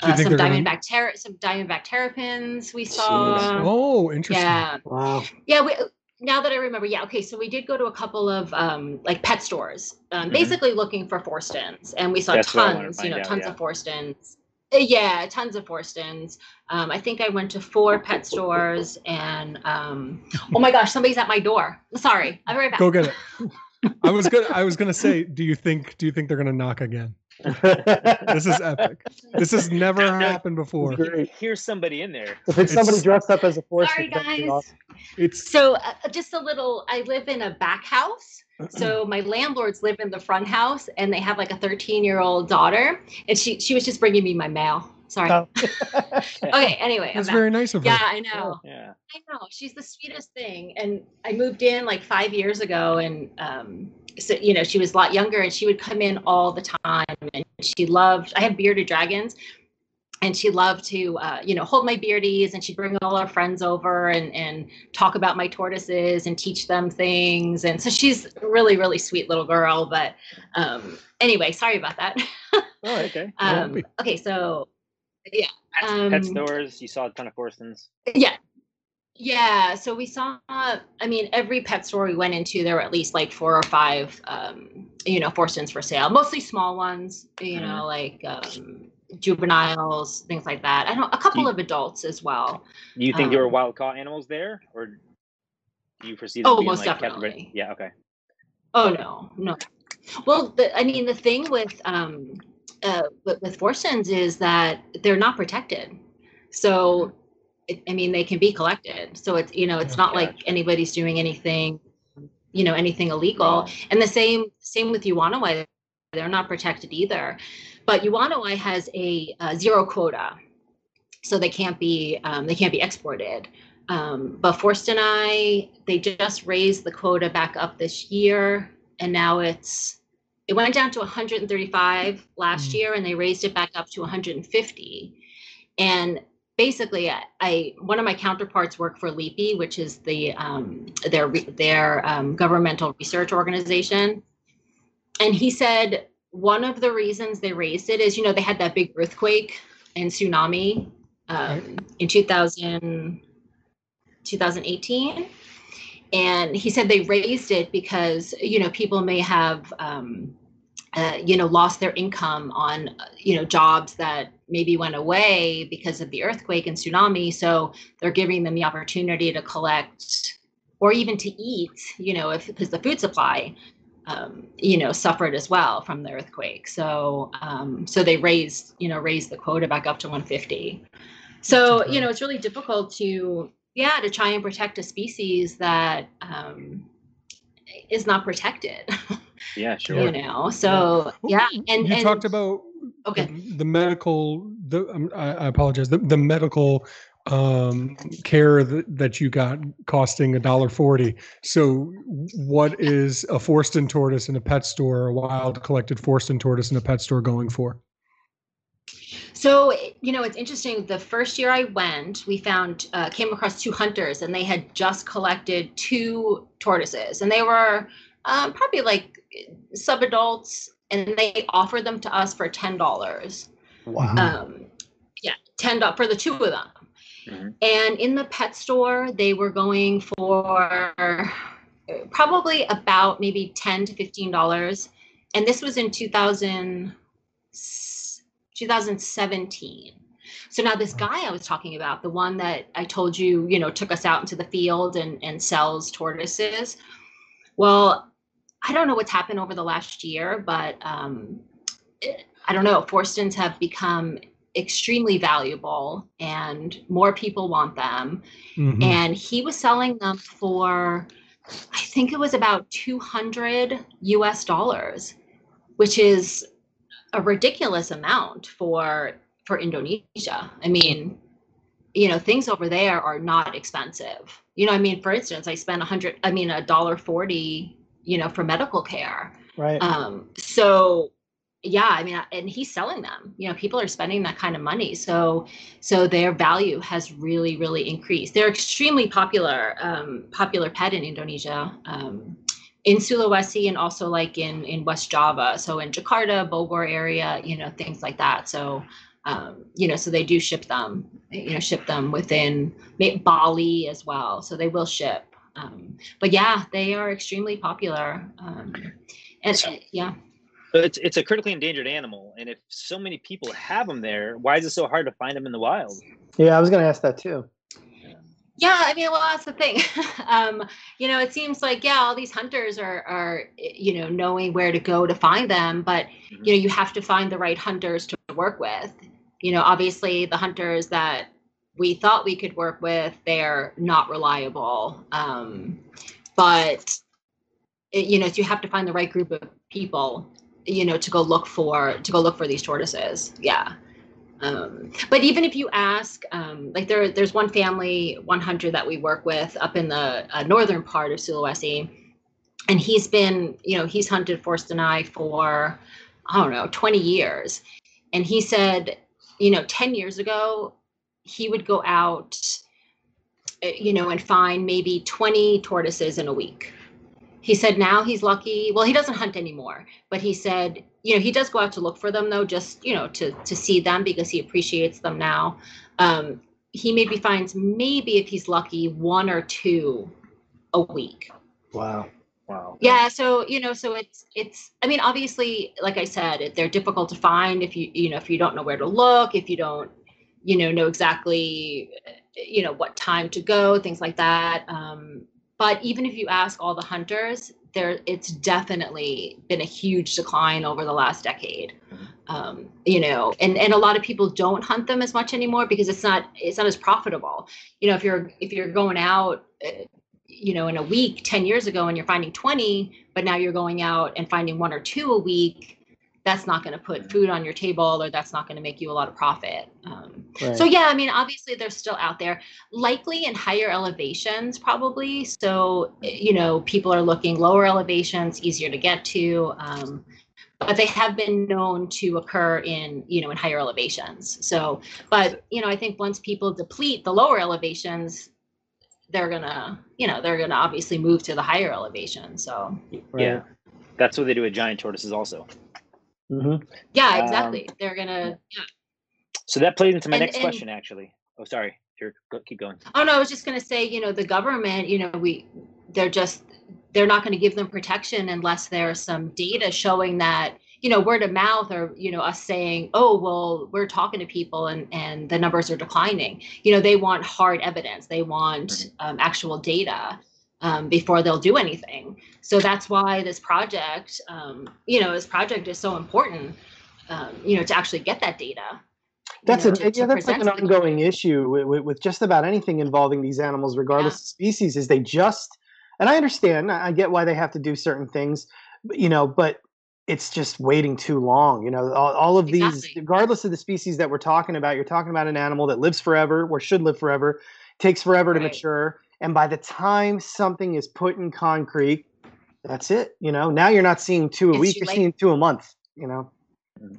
Uh, some diamondback ter- some diamondback terrapins we saw. Oh, interesting. Yeah. Wow. Yeah. We, now that I remember, yeah, okay. So we did go to a couple of um, like pet stores, um, mm-hmm. basically looking for Forstens, and we saw That's tons, you know, out, tons yeah. of Forstens. Uh, yeah, tons of Forstens. Um, I think I went to four pet stores, and um, oh my gosh, somebody's at my door. Sorry, I'll be right back. Go get it. I was gonna. I was gonna say, do you think? Do you think they're gonna knock again? this is epic. This has never happened before. Here's somebody in there. If it's, it's somebody dressed up as a force, sorry guys. It's so uh, just a little. I live in a back house, so my landlords live in the front house, and they have like a 13 year old daughter, and she she was just bringing me my mail. Sorry. Oh. okay. Anyway, that's very nice of her. Yeah, I know. Yeah, I know. She's the sweetest thing, and I moved in like five years ago, and um, so you know she was a lot younger, and she would come in all the time, and she loved. I have bearded dragons, and she loved to uh, you know hold my beardies and she'd bring all her friends over and and talk about my tortoises and teach them things. And so she's a really really sweet little girl but um anyway sorry about that. Oh okay. Um okay so yeah pet, um, pet stores you saw a ton of forstens yeah. Yeah so we saw i mean every pet store we went into there were at least like four or five um you know forstens for sale mostly small ones you mm-hmm. know like um juveniles, things like that. I don't a couple you, of adults as well. Do you think um, there were um, wild caught animals there, or do you foresee? Them oh, most like definitely. Yeah. Okay. Oh no, no. Well, the, I mean, the thing with um, uh, with, with forstens is that they're not protected. So, it, I mean, they can be collected. So it's you know, it's oh, not gosh. like anybody's doing anything, you know, anything illegal. And the same same with Yuwonoi, they're not protected either. But Yuwonoi has a, a, zero quota, so they can't be um, they can't be exported. Um, but Forsteni, they just raised the quota back up this year, and now it's it went down to 135 last Mm. year, and they raised it back up to 150. And basically, I, I one of my counterparts work for LIPI, which is the um, their their um, governmental research organization, and he said one of the reasons they raised it is you know they had that big earthquake and tsunami um, in 2000 2018 and he said they raised it because you know people may have um, uh, you know lost their income on you know jobs that maybe went away because of the earthquake and tsunami. So they're giving them the opportunity to collect or even to eat you know if because the food supply um, you know suffered as well from the earthquake. So um, so they raised you know raised the quota back up to 150 so you know it's really difficult to yeah to try and protect a species that um, is not protected Yeah, sure. you know so yeah and you and talked about okay. the, the medical the um, I, I apologize the, the medical um care that, that you got costing a dollar 40 so what is a Forsten tortoise in a pet store a wild collected Forsten tortoise in a pet store going for So, you know, it's interesting. The first year I went, we found, uh, came across two hunters and they had just collected two tortoises and they were um, probably like sub adults and they offered them to us for $10. Wow. Um, yeah, $10 for the two of them. Mhm. And in the pet store, they were going for probably about maybe 10 to $15. And this was in 2000. 2017. So now this guy I was talking about, the one that I told you, you know, took us out into the field and, and sells tortoises. Well, I don't know what's happened over the last year, but um, I don't know. Forstens have become extremely valuable and more people want them. Mhm. And he was selling them for, I think it was about 200 US dollars, which is a ridiculous amount for for Indonesia. I mean, you know, things over there are not expensive. You know, I mean, for instance, I spent a hundred, I mean, a dollar forty, you know, for medical care. right. Um, so yeah, I mean, and he's selling them. You know, people are spending that kind of money, so so their value has really, really increased. They're extremely popular, um, popular pet in Indonesia. Um, in Sulawesi and also like in in West Java, so in Jakarta, Bogor area, you know, things like that. So, um, you know, so they do ship them, you know, ship them within Bali as well. So they will ship. Um, but yeah, they are extremely popular. Um, and So- yeah, But it's it's a critically endangered animal, and if so many people have them there, why is it so hard to find them in the wild? yeah, I was going to ask that too. Yeah, I mean, well, that's the thing. um, you know, it seems like yeah, all these hunters are are you know knowing where to go to find them, but Mhm. you know, you have to find the right hunters to work with. You know, obviously the hunters that we thought we could work with, they're not reliable. Um, but it, you know, so you have to find the right group of people, you know, to go look for to go look for these tortoises. Yeah. Um, but even if you ask, um, like there, there's one family, one hunter that we work with up in the uh, northern part of Sulawesi, and he's been, you know, he's hunted Forsteni for, I don't know, 20 years, and he said, you know, 10 years ago, he would go out, uh, you know, and find maybe 20 tortoises in a week. He said now he's lucky. Well, he doesn't hunt anymore, but he said, you know, he does go out to look for them though, just you know, to to see them because he appreciates them now. Um, he maybe finds maybe if he's lucky one or two a week. Wow. Wow. Yeah, so you know, so it's it's. I mean, obviously, like I said, it, they're difficult to find if you you know if you don't know where to look, if you don't you know know exactly you know what time to go, things like that. Um, but even if you ask all the hunters, there it's definitely been a huge decline over the last decade. Um, you know, and and a lot of people don't hunt them as much anymore because it's not it's not as profitable. You know, if you're if you're going out. Uh, you know in a week 10 years ago and you're finding 20 but now you're going out and finding one or two a week that's not going to put food on your table or that's not going to make you a lot of profit. Um, Right. So yeah, I mean, obviously they're still out there, likely in higher elevations, probably. So you know, people are looking lower elevations, easier to get to. Um, but they have been known to occur in you know in higher elevations. So, but you know, I think once people deplete the lower elevations, they're gonna you know they're gonna obviously move to the higher elevations. So Right. Yeah. That's what they do with giant tortoises also. Mhm. yeah, Um, exactly. they're gonna yeah. So that plays into my And- next and- question, actually. Oh, sorry. Here, go, keep going. Oh no, I was just going to say, you know, the government, you know, we they're just they're not going to give them protection unless there's some data showing that, you know, word of mouth or, you know, us saying, "Oh, well, we're talking to people and and the numbers are declining." You know, they want hard evidence. They want um, actual data. Um, before they'll do anything, so that's why this project, um, you know, this project is so important. Um, you know, to actually get that data. you That's know, an to- to yeah, that's like an to ongoing issue with, with, just about anything involving these animals, regardless Yeah. of species. Is they just, and I understand, I get why they have to do certain things, you know, but it's just waiting too long. You know, all, all of these, Exactly. regardless of the species that we're talking about, you're talking about an animal that lives forever or should live forever, takes forever to mature, and by the time something is put in concrete, that's it. You know, now you're not seeing two a It's week; you're late. seeing two a month. You know,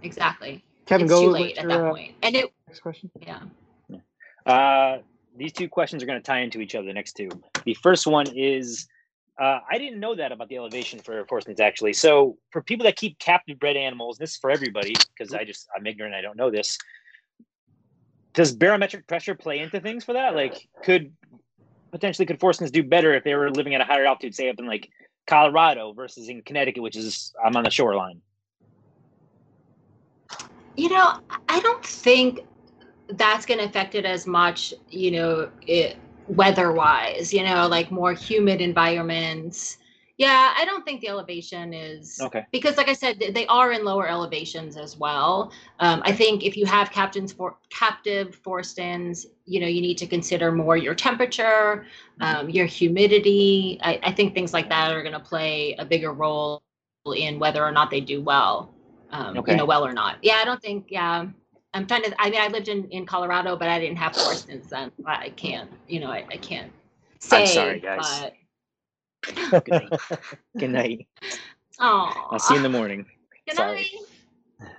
Exactly. Kevin, it's go too with late at your, that uh, point. And it, next question. yeah. Uh, these two questions are going to tie into each other. The next two. The first one is, uh, I didn't know that about the elevation for force actually. So for people that keep captive bred animals, this is for everybody because I just I'm ignorant. I don't know this. Does barometric pressure play into things for that? Like, could potentially could Forstens do better if they were living at a higher altitude, say up in like Colorado versus in Connecticut, which is I'm on the shoreline. You know, I don't think that's going to affect it as much, you know, it, weather wise, you know, like more humid environments. Yeah, I don't think the elevation is Okay. because, like I said, they are in lower elevations as well. Um, I think if you have captains for captive forstens, you know, you need to consider more your temperature, um, your humidity. I, I think things like that are going to play a bigger role in whether or not they do well. Um, Okay. You know, well or not. Yeah, I don't think. Yeah, I'm trying to. I mean, I lived in in Colorado, but I didn't have forstens then. I can't. You know, I, I can't say. I'm sorry, guys. But, Good night. Good night. oh, I'll see you in the morning. Good sorry.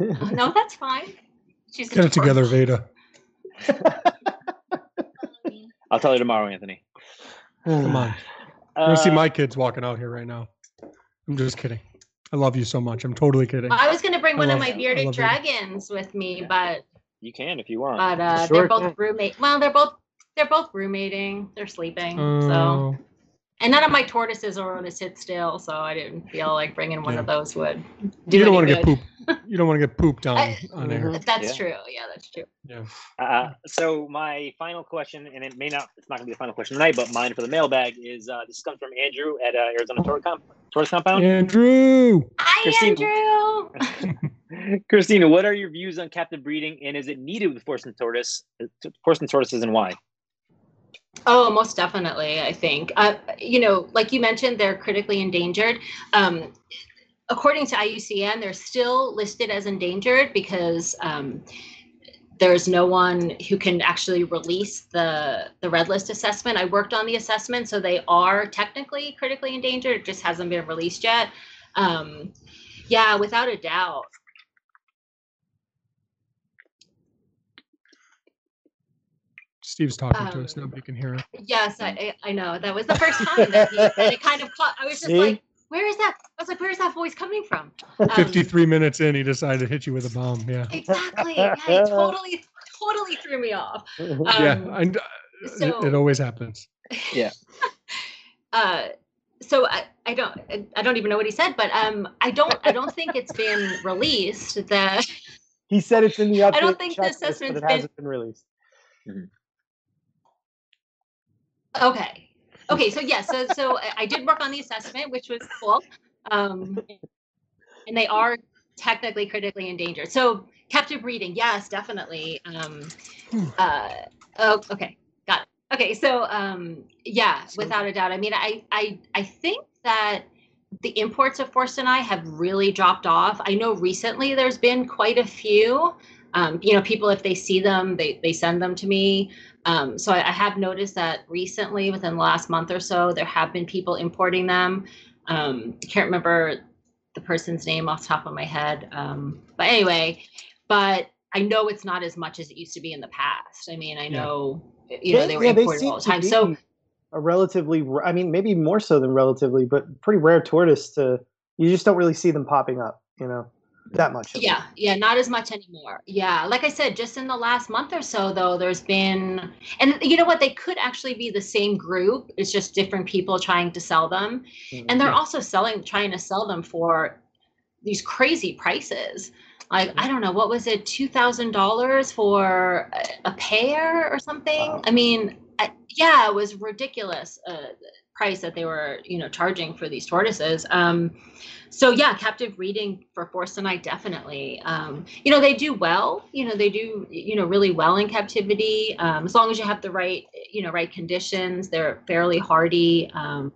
night. Oh, no, that's fine. She's Get it together, Veda. I'll tell you tomorrow, Anthony. Come on. You're gonna see Uh, my kids walking out here right now. I'm just kidding. I love you so much. I'm totally kidding. I was gonna bring I one of my bearded love it. dragons with me, but You can if you want. but uh, Sure they're both can. roommate. Well, they're both they're both roommating. They're sleeping. so Oh, and none of my tortoises are going to sit still, so I didn't feel like bringing one of those would do you don't want to get good. poop. You don't want to get pooped on I- on air. That's Yeah. true. Yeah, that's true. Yeah. Uh, so my final question, and it may not, it's not going to be the final question tonight, but mine for the mailbag is uh, this comes from Andrew at uh, Arizona Tortoise, Comp- Tortoise Compound. Andrew. Hi, Christine. Andrew. Christina, what are your views on captive breeding, and is it needed with Forsten tortoise, Forsten tortoises, and why? Oh, most definitely. I think. Uh, you know, like you mentioned, they're critically endangered. Um, according to IUCN, they're still listed as endangered because um, there's no one who can actually release the the red list assessment. I worked on the assessment, so they are technically critically endangered. It just hasn't been released yet. Um, yeah, without a doubt. Steve's talking to Um, us. Nobody can hear him. Yes, I I I know that was the first time that, he, that it kind of caught. I was just See? like, "Where is that?" I was like, "Where's that voice coming from?" Um, 53 minutes in, he decided to hit you with a bomb. Yeah. Exactly. Yeah, it totally, totally threw me off. yeah. Um, I, it, so- it always happens. Yeah. uh, so I, I don't, I don't even know what he said, but um, I don't, I don't think it's been released. That he said it's in the update. I don't think the checklist, assessment's but it been- hasn't been released. Okay, okay. So yes, so so I- I did work on the assessment, which was cool. Um, and they are technically critically endangered. So captive breeding, yes, definitely. Um, Hmm. uh, oh, okay, got it. Okay, so um, yeah, without a doubt. I mean, I I I think that the imports of forsteni have really dropped off. I know recently there's been quite a few. Um, you know, people if they see them, they they send them to me. Um, so I, I, have noticed that recently, within the last month or so, there have been people importing them. Um, I can't remember the person's name off the top of my head, um, but anyway, but I know it's not as much as it used to be in the past. I mean, I know yeah. you know they were yeah, imported all the time. So a relatively, I mean, maybe more so than relatively, but pretty rare tortoise to. You just don't really see them popping up, you know that much. Yeah, yeah, not as much anymore. Yeah, like I said, just in the last month or so, though, there's been, and you know what, they could actually be the same group. It's just different people trying to sell them, mm-hmm. and they're also selling, trying to sell them for these crazy prices. Like mm-hmm. I don't know, what was it, two thousand dollars for a, a, pair or something? Wow. I mean, I, yeah, it was ridiculous. Uh, price that they were you know charging for these tortoises. Um so yeah captive breeding for forsteni definitely. Um you know they do well. You know they do you know really well in captivity. Um as long as you have the right you know right conditions they're fairly hardy. Um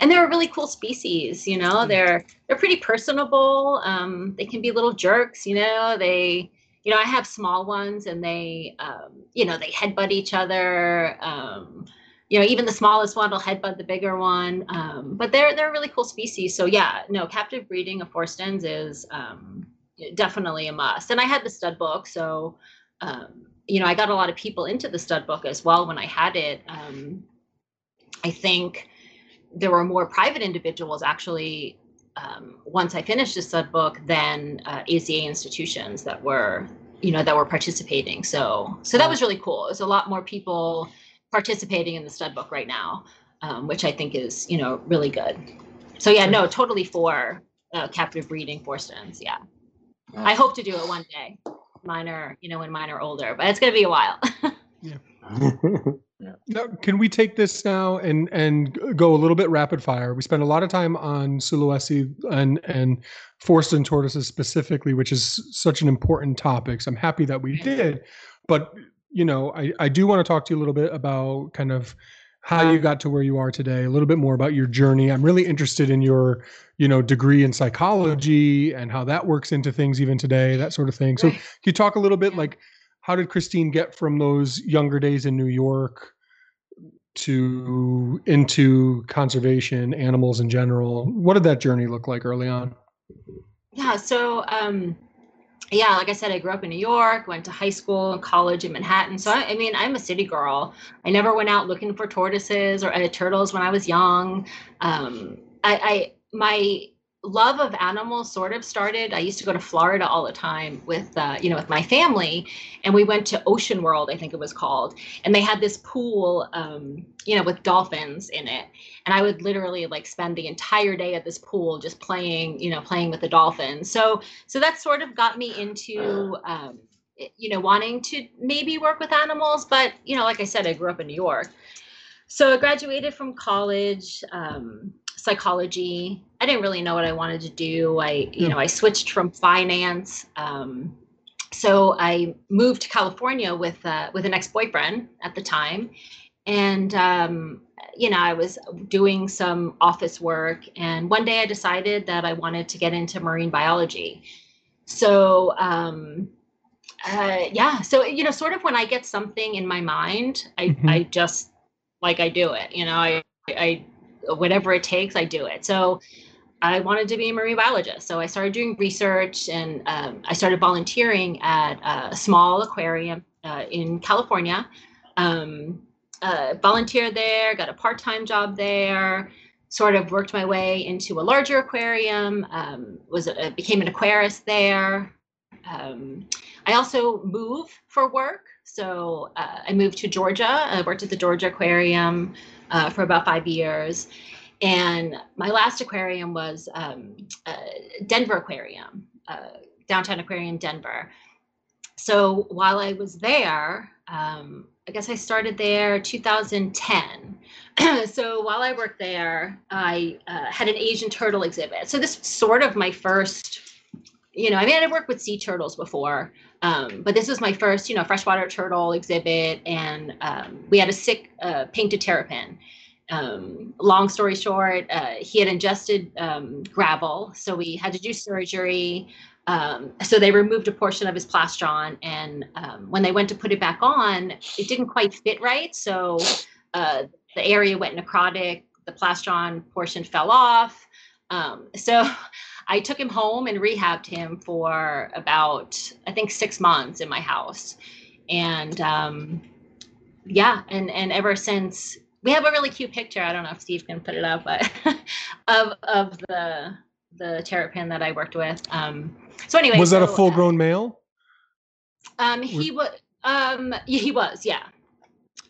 and they're a really cool species you know they're they're pretty personable. Um they can be little jerks you know. They you know i have small ones and they um you know they headbutt each other. Um you know, even the smallest one will headbutt the bigger one. Um, but they're they're a really cool species. So yeah, no, captive breeding of forstens is um, definitely a must. And I had the stud book, so um, you know, I got a lot of people into the stud book as well when I had it. Um, I think there were more private individuals actually um, once I finished the stud book than uh, AZA institutions that were you know that were participating. So so that was really cool. It was a lot more people participating in the stud book right now, um, which I think is you know really good. So yeah, no, totally for uh, captive breeding forstens. Yeah, I hope to do it one day. Mine are you know when mine are older, but it's gonna be a while. yeah. Now, can we take this now and and go a little bit rapid fire? We spent a lot of time on Sulawesi and and forsten tortoises specifically, which is such an important topic. So I'm happy that we did. But you know, I, I do want to talk to you a little bit about kind of how you got to where you are today, a little bit more about your journey. I'm really interested in your, you know, degree in psychology and how that works into things even today, that sort of thing. So, can you talk a little bit like how did Christine get from those younger days in New York to into conservation, animals in general? What did that journey look like early on? Yeah, so um yeah, like I said, I grew up in New York, went to high school and college in Manhattan. So I, I, mean, I'm a city girl. I never went out looking for tortoises or uh, turtles when I was young. Um, I, I my love of animals sort of started. I used to go to Florida all the time with, uh, you know, with my family, and we went to Ocean World, I think it was called, and they had this pool, um, you know, with dolphins in it, and I would literally like spend the entire day at this pool just playing, you know, playing with the dolphins. So, so that sort of got me into. Um, you know, wanting to maybe work with animals, but you know, like I said, I grew up in New York, so I graduated from college. Um, psychology. I didn't really know what I wanted to do. I, you know, I switched from finance. Um, so I moved to California with uh, with an ex boyfriend at the time, and um, you know I was doing some office work. And one day I decided that I wanted to get into marine biology. So um, uh, yeah, so you know, sort of when I get something in my mind, I mm-hmm. I just like I do it. You know, I I whatever it takes, I do it. So I wanted to be a marine biologist. So I started doing research and um, I started volunteering at a small aquarium uh, in California. Um, uh, volunteered there, got a part time job there, sort of worked my way into a larger aquarium, um, was a, became an aquarist there. Um, I also move for work. So uh, I moved to Georgia. I worked at the Georgia Aquarium uh, for about five years. And my last aquarium was um, uh, Denver Aquarium, uh, downtown aquarium Denver. So while I was there, um, I guess I started there 2010. so while I worked there, I uh, had an Asian turtle exhibit. So this was sort of my first, you know, I mean, I worked with sea turtles before, um, but this was my first, you know, freshwater turtle exhibit, and um, we had a sick uh, painted terrapin. um, long story short, uh, he had ingested um, gravel, so we had to do surgery. Um, so they removed a portion of his plastron, and um, when they went to put it back on, it didn't quite fit right. So uh, the area went necrotic. The plastron portion fell off. So I took him home and rehabbed him for about I think six months in my house, and um, yeah, and and ever since we have a really cute picture. I don't know if Steve can put it up, but of of the the terrapin that I worked with. Um, so anyway, was that a so, full uh, grown male? Um, he was. Um, he was. Yeah.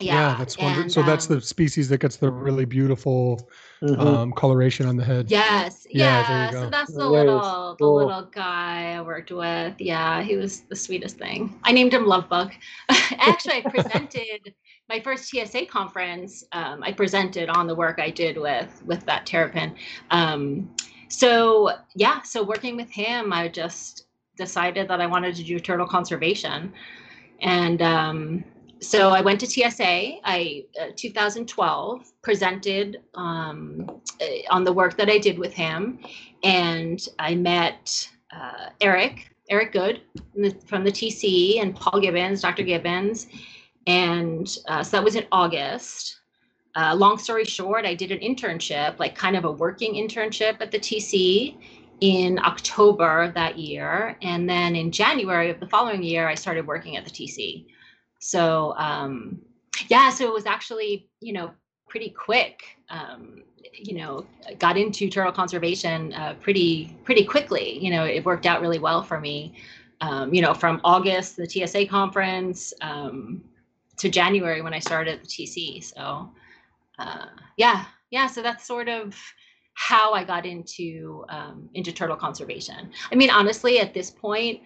Yeah, that's wonderful. and, So that's um, the species that gets the really beautiful Mhm. um, coloration on the head. Yes. Yeah, Yeah. there you so that's the Nice. little the Cool. little guy I worked with. Yeah, he was the sweetest thing. I named him Lovebug. Actually, I presented my first TSA conference. Um, I presented on the work I did with with that terrapin. Um, so yeah, so working with him, I just decided that I wanted to do turtle conservation, and um, so I went to TSA. I uh, 2012 presented um, uh, on the work that I did with him, and I met uh, Eric Eric Goode from the, from the TC and Paul Gibbons, Dr. Gibbons, and uh, so that was in August. Uh, long story short, I did an internship, like kind of a working internship at the TC in October that year. And then in January of the following year, I started working at the TC. So, um, yeah, so it was actually, you know, pretty quick. Um, you know, got into turtle conservation uh, pretty pretty quickly. You know, it worked out really well for me. Um, you know, from August, the TSA conference, um, to January when I started at the TC. So, uh, yeah, yeah. So that's sort of how I got into um, into turtle conservation. I mean, honestly, at this point,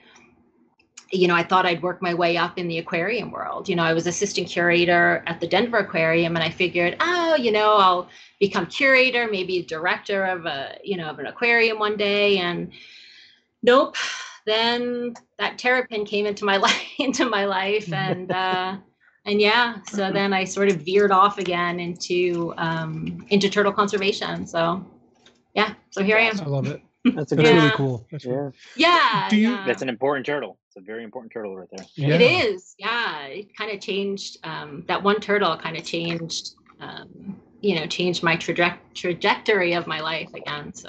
you know, I thought I'd work my way up in the aquarium world. You know, I was assistant curator at the Denver Aquarium, and I figured, oh, you know, I'll become curator, maybe director of a, you know, of an aquarium one day. And nope. Then that terrapin came into my life, into my life, and uh, and yeah, so then I sort of veered off again into um, into turtle conservation. So yeah, so here I am. I love it. That's a That's good. really cool. That's really- Yeah. Yeah, Do you- yeah. That's an important turtle. It's a very important turtle right there. Yeah. It is, yeah. It kind of changed. Um, that one turtle kind of changed. Um, you know, changed my traje- trajectory of my life again. So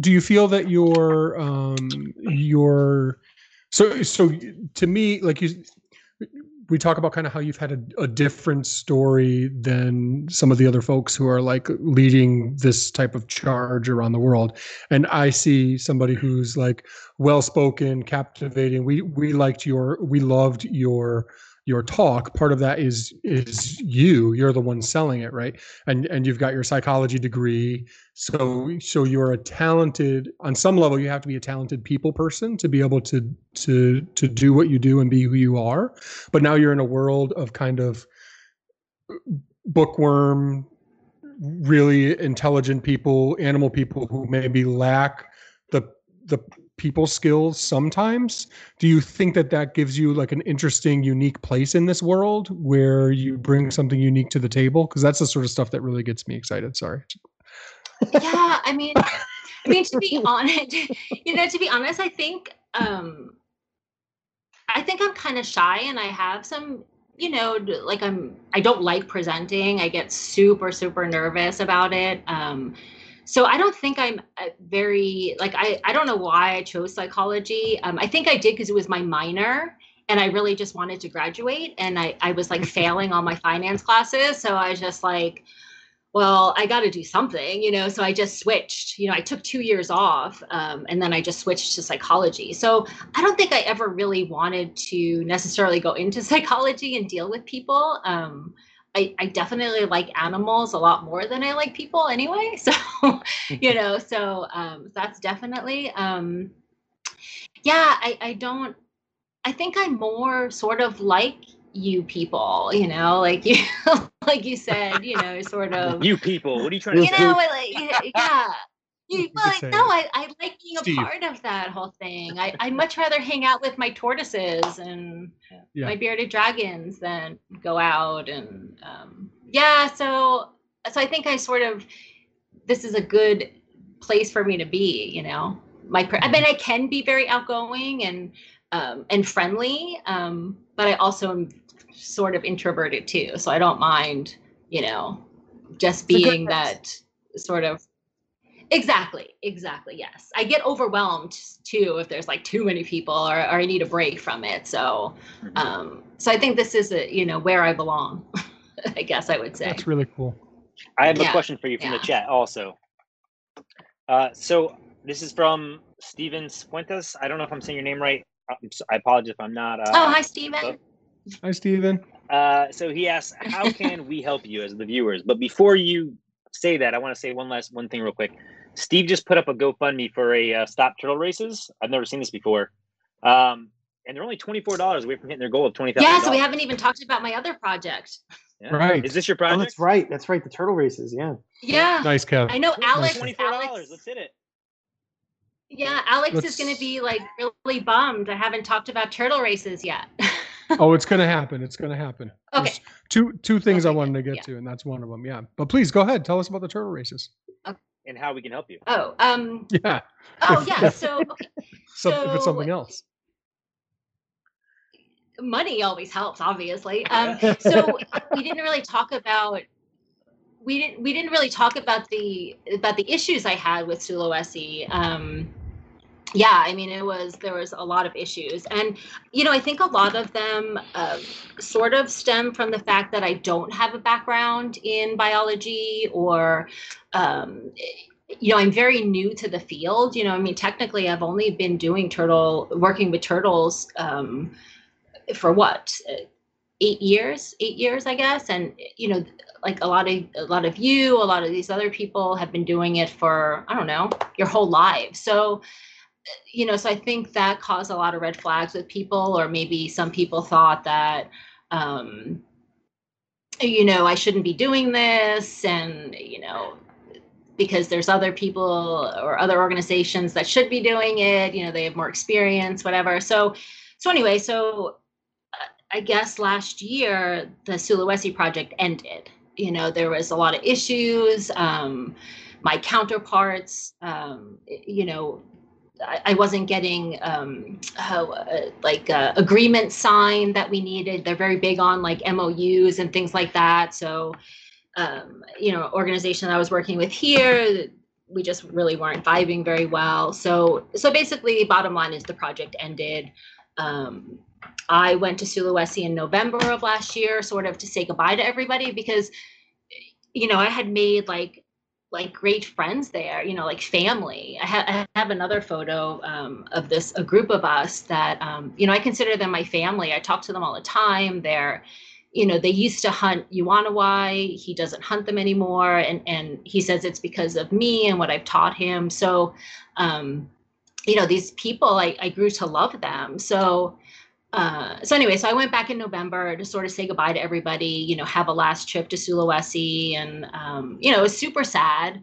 do you feel that your um your so so to me like you we talk about kind of how you've had a, a different story than some of the other folks who are like leading this type of charge around the world. And i see somebody who's like well spoken captivating. We we liked your we loved your your talk part of that is is you. You're the one selling it right? And and you've got your psychology degree. So so you're a talented on some level you have to be a talented people person to be able to to to do what you do and be who you are. But now you're in a world of kind of uh, bookworm really intelligent people animal people who maybe lack the the people skills sometimes do you think that that gives you like an interesting unique place in this world where you bring something unique to the table because that's the sort of stuff that really gets me excited sorry yeah, I mean, I mean to be honest, you know, to be honest, I think um, I think I'm kind of shy, and I have some, you know, like I'm I don't like presenting. I get super super nervous about it. Um, so I don't think I'm uh, very like I I don't know why I chose psychology. Um, I think I did because it was my minor. And I really just wanted to graduate, and I, I was like failing all my finance classes. So I was just like, well, I got to do something, you know. So I just switched. You know, I took two years off, um, and then I just switched to psychology. So I don't think I ever really wanted to necessarily go into psychology and deal with people. Um, I, I definitely like animals a lot more than I like people anyway. So, you know, so um, that's definitely, um, yeah, I, I don't, I think I'm more sort of like you people, you know, like you, like you said, you know, sort of You people, what are you trying to you say? know, like yeah. You, You well, like, no. I, I like being Steve. a part of that whole thing. I, I'd much rather hang out with my tortoises and Yeah. my bearded dragons than go out and um, yeah. So so I think I sort of this is a good place for me to be. You know, my I mean I can be very outgoing and um, and friendly, um, but I also am sort of introverted too. So I don't mind, you know, just being that sort of Exactly, exactly. Yes. I get overwhelmed too if there's like too many people or, or I need a break from it. So Mhm. um so I think this is a, you know where I belong. I guess I would say. That's really cool. I have a question for you from yeah. the chat also. Uh, so this is from Steven Fuentes. I don't know if I'm saying your name right. I'm so- I apologize if I'm not. Uh, oh, hi Steven. Hi, Steven. Uh, so he asks, "How can we help you as the viewers?" But before you say that, I want to say one last one thing real quick. Steve just put up a GoFundMe for a uh, stop turtle races. I've never seen this before, um, and they're only twenty four dollars away from hitting their goal of twenty thousand. Yeah, so we haven't even talked about my other project. Right. Is this your Oh, project? that's right. That's right. The turtle races. Yeah. Yeah. Nice, Kev. I know Alex. Twenty four dollars. Let's hit it. yeah, Alex is Let's- going to be like really bummed. I haven't talked about turtle races yet. Oh, it's gonna happen. It's gonna happen. Okay. There's two two things I wanted to get yeah. to, and that's one of them. Yeah. But please go ahead. Tell us about the turtle races. And how we can help you. oh, um, Yeah. oh yeah. So okay. So, if it's something else. money always helps obviously um so we didn't really talk about we didn't we didn't really talk about the about the issues i had with sulawesi um yeah i mean it was there was a lot of issues. And you know i think a lot of them uh, sort of stem from the fact that i don't have a background in biology or um you know i'm very new to the field. You know i mean technically i've only been doing turtle working with turtles um for what? Eight years? Eight years i guess. And you know like a lot of a lot of you a lot of these other people have been doing it for i don't know your whole life so you know so i think that caused a lot of red flags with people or maybe some people thought that um you know i shouldn't be doing this and you know because there's other people or other organizations that should be doing it you know they have more experience whatever. So so anyway so uh, i guess last year the sulawesi project ended. You know there was a lot of issues um my counterparts um you know I, wasn't getting um, how, uh, like uh, agreement signed that we needed. They're very big on like MOUs and things like that. So, um, you know, organization I was working with here, we just really weren't vibing very well. So, so basically, bottom line is the project ended. Um, I went to Sulawesi in November of last year, sort of to say goodbye to everybody because, you know, I had made like like great friends there, you know, like family. I, ha- I have another photo um, of this, a group of us that, um, you know, I consider them my family. I talk to them all the time. They're, you know, they used to hunt Yuwonoi. He doesn't hunt them anymore. And, and he says it's because of me and what I've taught him. So, um, you know, these people, I, I grew to love them. So, uh, so anyway, so I went back in November to sort of say goodbye to everybody, you know, have a last trip to Sulawesi, and um, you know, it was super sad.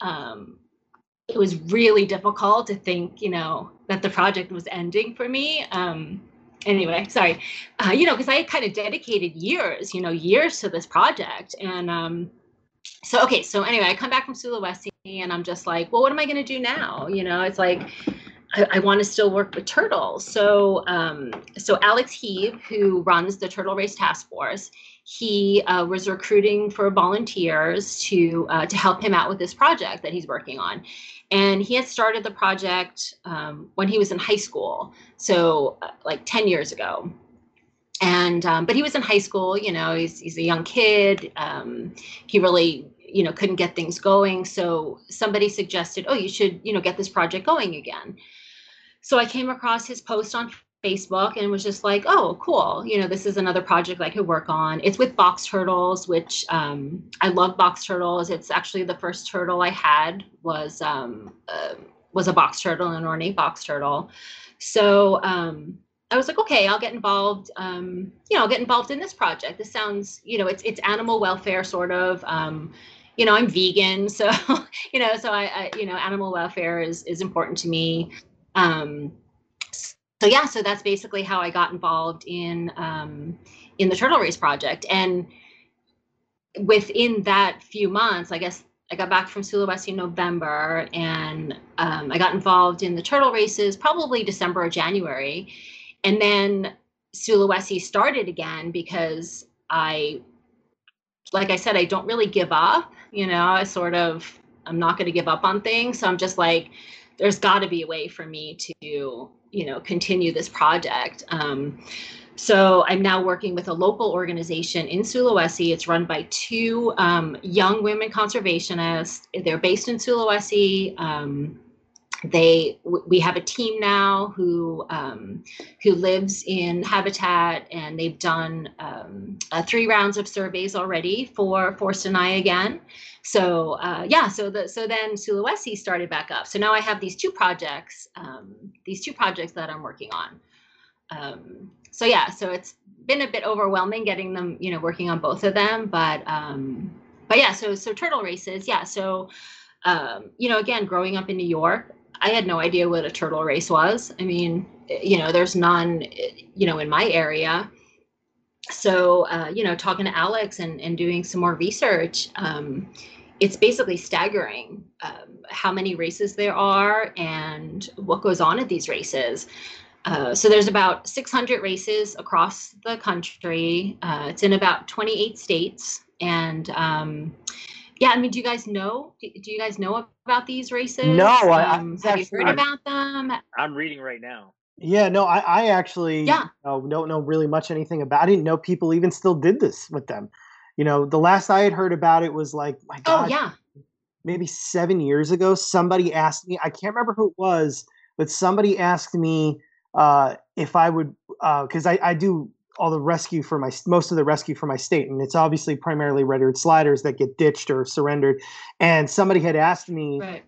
Um, it was really difficult to think, you know, that the project was ending for me. Um, anyway, sorry, uh, you know, because I had kind of dedicated years, you know, years to this project, and um, so okay, so anyway, I come back from Sulawesi, and I'm just like, well, what am I going to do now? You know, it's like I, I want to still work with turtles. So, um, so Alex Heeb, who runs the Turtle Race Task Force, he uh, was recruiting for volunteers to uh, to help him out with this project that he's working on, and he had started the project um, when he was in high school, so uh, like ten years ago. And um, but he was in high school, you know, he's he's a young kid. Um, he really you know couldn't get things going so somebody suggested oh you should you know get this project going again so i came across his post on facebook and was just like oh cool you know this is another project i could work on it's with box turtles which um, i love box turtles it's actually the first turtle i had was um, uh, was a box turtle an ornate box turtle so um, I was like, okay, I'll get involved. Um, you know, I'll get involved in this project. This sounds, you know, it's it's animal welfare sort of. Um, you know, I'm vegan, so you know, so I, I, you know, animal welfare is is important to me. Um, so yeah, so that's basically how I got involved in um, in the turtle race project. And within that few months, I guess I got back from Sulawesi in November, and um, I got involved in the turtle races probably December or January, and then Sulawesi started again because I, like I said, I don't really give up. You know, I sort of I'm not going to give up on things, so I'm just like, there's got to be a way for me to you know continue this project. Um, so I'm now working with a local organization in Sulawesi. It's run by two um, young women conservationists. They're based in Sulawesi. Um, they we have a team now who um, who lives in habitat and they've done um, uh, three rounds of surveys already for Forsteni again. So uh, yeah so the so then sulawesi started back up. So now i have these two projects um, these two projects that i'm working on. Um, so yeah so it's been a bit overwhelming getting them you know working on both of them but um, but yeah so so turtle races yeah so um, you know again growing up in new york I had no idea what a turtle race was. I mean, you know, there's none, you know, in my area. So, uh, you know, talking to Alex and, and doing some more research, um, it's basically staggering um, how many races there are and what goes on at these races. Uh, so there's about 600 races across the country. Uh, it's in about 28 states, and um, yeah, I mean, do you guys know? Do, do you guys know about these races? No, I, um, have you heard about them? I'm reading right now. Yeah, no, I, I actually yeah. You know, don't know really much anything about. I didn't know people even still did this with them. You know, the last I had heard about it was like, my oh, God, oh yeah, maybe seven years ago. Somebody asked me, I can't remember who it was, but somebody asked me uh, if I would, because uh, I, I do all the rescue for my most of the rescue for my state. And it's obviously primarily red-eared sliders that get ditched or surrendered. And somebody had asked me right.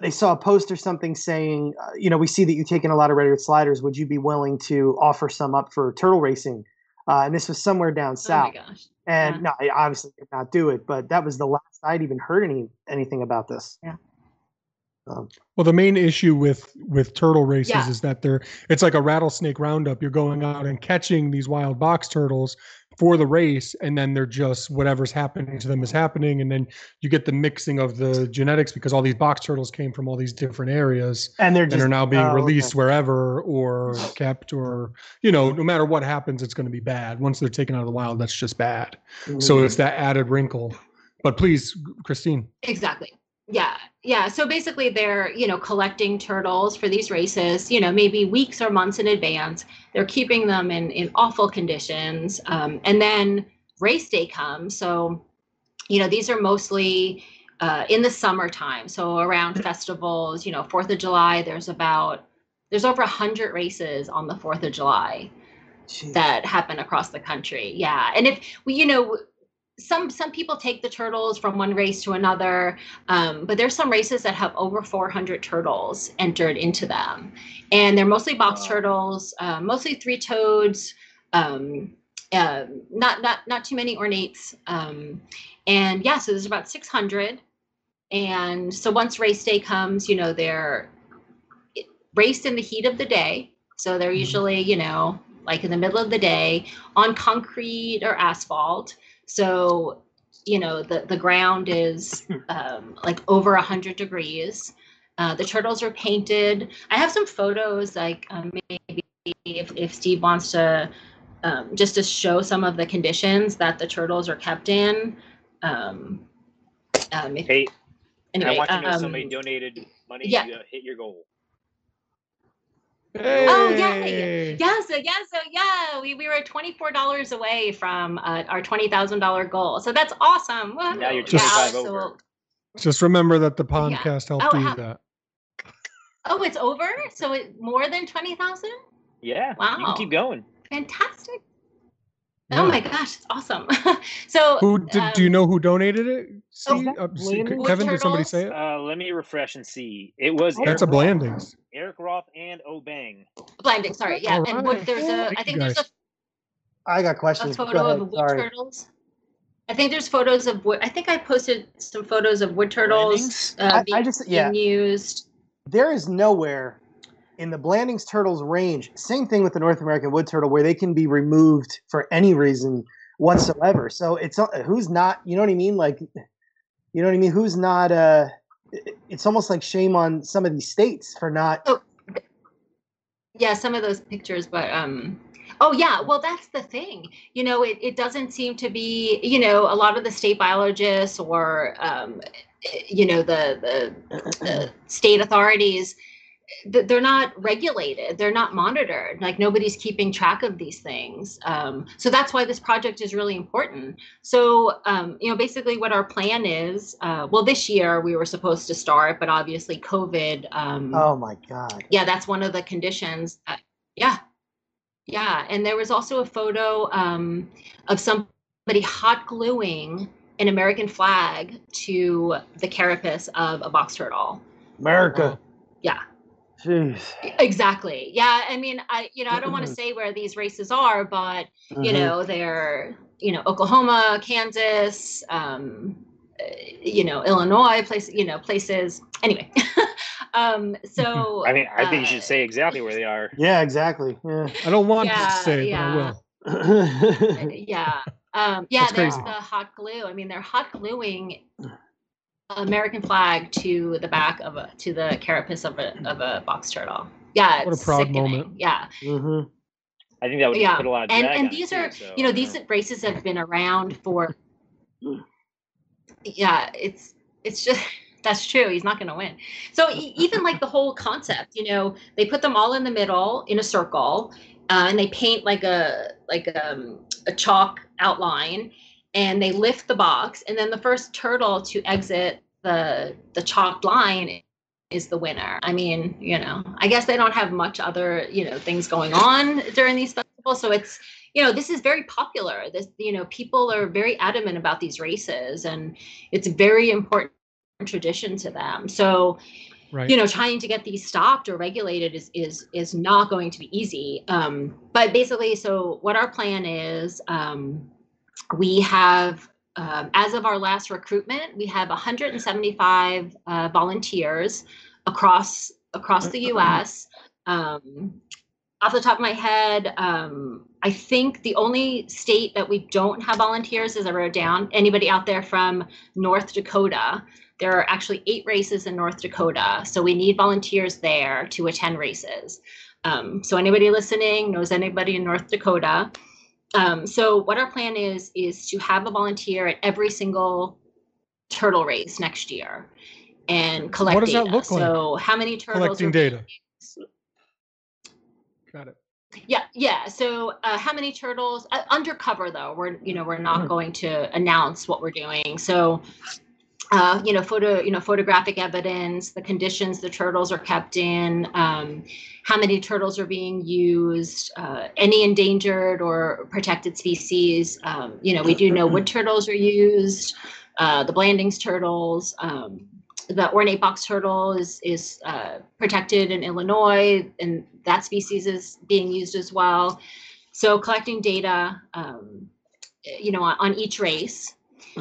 they saw a post or something saying uh, you know we see that you've taken a lot of red-eared sliders. Would you be willing to offer some up for turtle racing? Uh, and this was somewhere down south. oh and yeah. no i obviously did not do it but that was the last i'd even heard any anything about this. Yeah um, well, the main issue with with turtle races yeah. is that they're it's like a rattlesnake roundup. You're going out and catching these wild box turtles for the race, and then they're just whatever's happening to them is happening, and then you get the mixing of the genetics because all these box turtles came from all these different areas, and they're just, and are now being oh, released okay. wherever or kept, or you know, no matter what happens, it's going to be bad. Once they're taken out of the wild, that's just bad. Mm-hmm. So it's that added wrinkle. But please, Christine. Exactly yeah yeah so basically they're you know collecting turtles for these races you know maybe weeks or months in advance. They're keeping them in in awful conditions um, and then race day comes. So you know these are mostly uh, in the summertime so around festivals you know fourth of july there's about there's over 100 races on the fourth of july Jeez. that happen across the country. Yeah and if we you know some some people take the turtles from one race to another um, but there's some races that have over 400 turtles entered into them. And they're mostly box turtles uh, mostly three toeds um, uh, not not not too many ornates um, and yeah so there's about 600 and so once race day comes you know they're raced in the heat of the day so they're mm-hmm. usually you know like in the middle of the day on concrete or asphalt so, you know, the, the ground is um, like over 100 degrees. Uh, the turtles are painted. I have some photos, like um, maybe if, if Steve wants to, um, just to show some of the conditions that the turtles are kept in. Um, um, if, hey, anyway, I want to know um, somebody donated money yeah. to hit your goal. Hey. Oh yeah, yeah. So yeah, so yeah, we, we were twenty four dollars away from uh, our twenty thousand dollar goal. So that's awesome. Woo. Now you're Just- twenty five so- over. Just remember that the podcast helped Oh, do how- that. Oh, it's over. So it more than twenty thousand. Yeah, you Wow. can keep going. Fantastic. Yeah. Oh my gosh, it's awesome. so Who did, do you um, know who donated it? Oh, See, uh, see, Blandings? Kevin, did somebody say it? Uh, let me refresh and see. It was Oh, That's a Eric Roth- Blandings. Eric Roth and Obang. blending? Sorry, yeah. All And wood, right. there's a. Thank I think there's a. I guys. I got a questions. Go photo ahead. of wood Sorry. turtles. I think there's photos of wood. I think I posted some photos of wood turtles Blandings? uh, I- I just- yeah. being used. there is nowhere in the Blandings turtles range, same thing with the North American wood turtle, where they can be removed for any reason whatsoever. So it's uh, who's not, you know what I mean? Like, you know what I mean? Who's not? Uh, it's almost like shame on some of these states for not. Oh, yeah, some of those pictures, but um, oh yeah, well that's the thing. You know, it it doesn't seem to be. You know, a lot of the state biologists or um, you know the the, the state authorities they're not regulated they're not monitored like nobody's keeping track of these things um, so that's why this project is really important. So um, you know basically what our plan is uh, well this year we were supposed to start but obviously covid um, oh my god. yeah that's one of the conditions uh, yeah. Yeah and there was also a photo um, of somebody hot gluing an american flag to the carapace of a box turtle. America. Yeah Jeez. Exactly. Yeah. I mean, I you know I don't want to say where these races are, but Mm-hmm. you know they're you know Oklahoma, Kansas, um, uh, you know Illinois, place you know places. Anyway, um, so I mean, I think you uh, should say exactly where they are. Yeah, exactly. Yeah. I don't want Yeah, to say, yeah. but I will. yeah. Um, yeah, That's there's crazy. the hot glue. I mean, they're hot gluing American flag to the back of a to the carapace of a of a box turtle. Yeah, What a proud sickening. moment. Yeah, hmm I think that would Yeah, put a lot of and drag and on it these too, are so, you know these races have been around for. Yeah, it's it's just that's true. He's not going to win. So even like the whole concept, you know, they put them all in the middle in a circle, uh, and they paint like a like um, a chalk outline, and they lift the box, and then the first turtle to exit the the chalked line is the winner. I mean, you know, I guess they don't have much other you know things going on during these festivals, so it's you know this is very popular. This you know people are very adamant about these races, and it's very important tradition to them. So Right. you know trying to get these stopped or regulated is is is not going to be easy um, but basically so what our plan is um, we have um, as of our last recruitment we have 175 uh, volunteers across across the us um, off the top of my head um, i think the only state that we don't have volunteers is i wrote down anybody out there from north dakota there are actually eight races in North Dakota, so we need volunteers there to attend races. Um, so anybody listening knows anybody in North Dakota. Um, so what our plan is is to have a volunteer at every single turtle race next year and collect What does that look like? So how many turtles Collecting data. Got it. Yeah, yeah. So, uh, how many turtles? Uh, undercover, though, we're you know we're not going to announce what we're doing. So, uh, you know, photo, you know, photographic evidence, the conditions the turtles are kept in, um, how many turtles are being used, uh, any endangered or protected species. Um, you know, we do know wood turtles are used, uh, the Blandings turtles. Um, the ornate box turtle is is uh, protected in Illinois, and that species is being used as well. So collecting data, um, you know, on, on each race.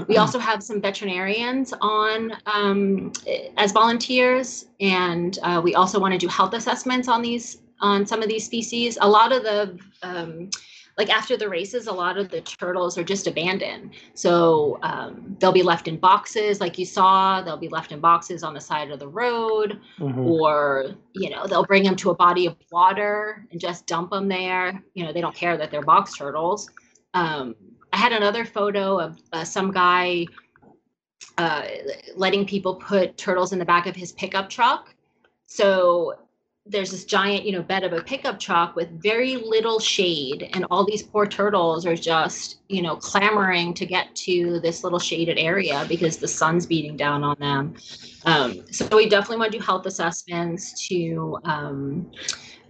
We also have some veterinarians on um, as volunteers, and uh, we also want to do health assessments on these on some of these species. A lot of the um, like after the races, a lot of the turtles are just abandoned. So um, they'll be left in boxes, like you saw. They'll be left in boxes on the side of the road, Mhm. or you know they'll bring them to a body of water and just dump them there. You know they don't care that they're box turtles. Um, I had another photo of uh, some guy uh, letting people put turtles in the back of his pickup truck. So there's this giant, you know, bed of a pickup truck with very little shade, and all these poor turtles are just, you know, clamoring to get to this little shaded area because the sun's beating down on them. Um, so we definitely want to do health assessments to, um,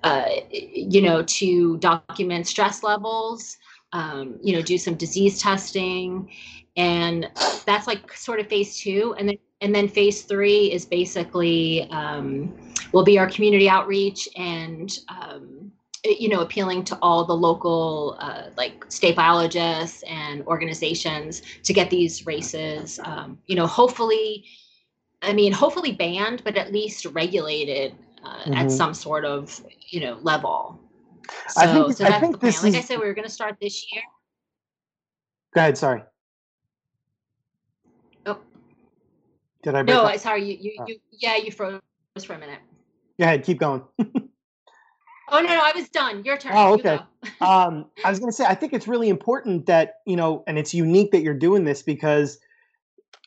uh, you know, to document stress levels. Um, you know, do some disease testing, and that's like sort of phase two, and then and then phase three is basically um, will be our community outreach and um, you know appealing to all the local uh, like state biologists and organizations to get these races um, you know hopefully i mean hopefully banned but at least regulated uh, at Mhm. some sort of you know level so, I think- so I think this like i said we were going to start this year Go ahead. Sorry. Oh. Did I break No, up? Sorry. You, you, Oh. you, yeah, you froze for a minute. Go ahead. Keep going. Oh no, no, I was done. Your turn. Oh, okay. um, I was going to say, I think it's really important that you know, and it's unique that you're doing this because,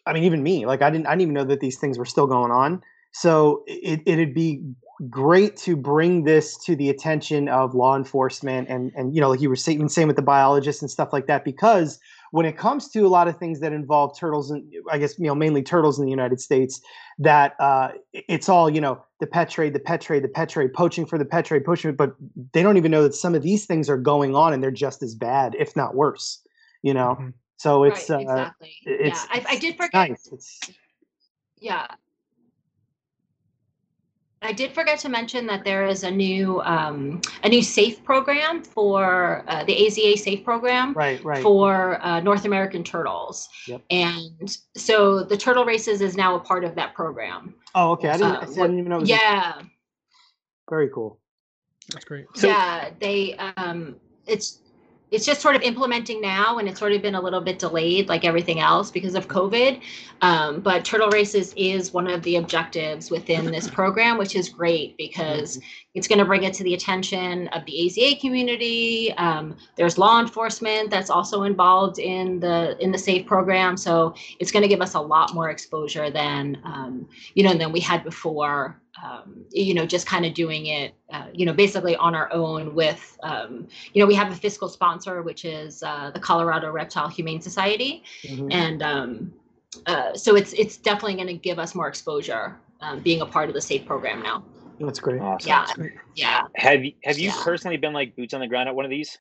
I mean, even me, like I didn't, I didn't even know that these things were still going on. So it, it'd be great to bring this to the attention of law enforcement and and you know, like you were saying, same with the biologists and stuff like that, because when it comes to a lot of things that involve turtles and I guess you know mainly turtles in the United States, that uh, it's all you know the pet trade, the pet trade, the pet trade, poaching for the pet trade, poaching, but they don't even know that some of these things are going on and they're just as bad, if not worse. You know, Mhm. so it's right, uh, it's- yeah, I, I did forget. nice. It's Yeah. I did forget to mention that there is a new um, a new SAFE program for uh, the AZA SAFE program right, right. for uh, North American turtles, Yep. and so the turtle races is now a part of that program. oh, okay. I didn't, uh, I didn't even know. It was Yeah, very cool. That's great. So- yeah, they um, it's it's just sort of implementing now, and it's sort of been a little bit delayed, like everything else, because of COVID. Um, but turtle races is one of the objectives within this program, which is great because it's going to bring it to the attention of the AZA community. Um, there's law enforcement that's also involved in the in the SAFE program, so it's going to give us a lot more exposure than um, you know than we had before. Um, you know, just kind of doing it, uh, you know, basically on our own. With um, you know, we have a fiscal sponsor, which is uh, the Colorado Reptile Humane Society, Mhm. and um, uh, so it's it's definitely going to give us more exposure um, being a part of the SAFE program now. That's great. Awesome. Yeah, That's great. yeah. Have you have you Yeah. personally been like boots on the ground at one of these?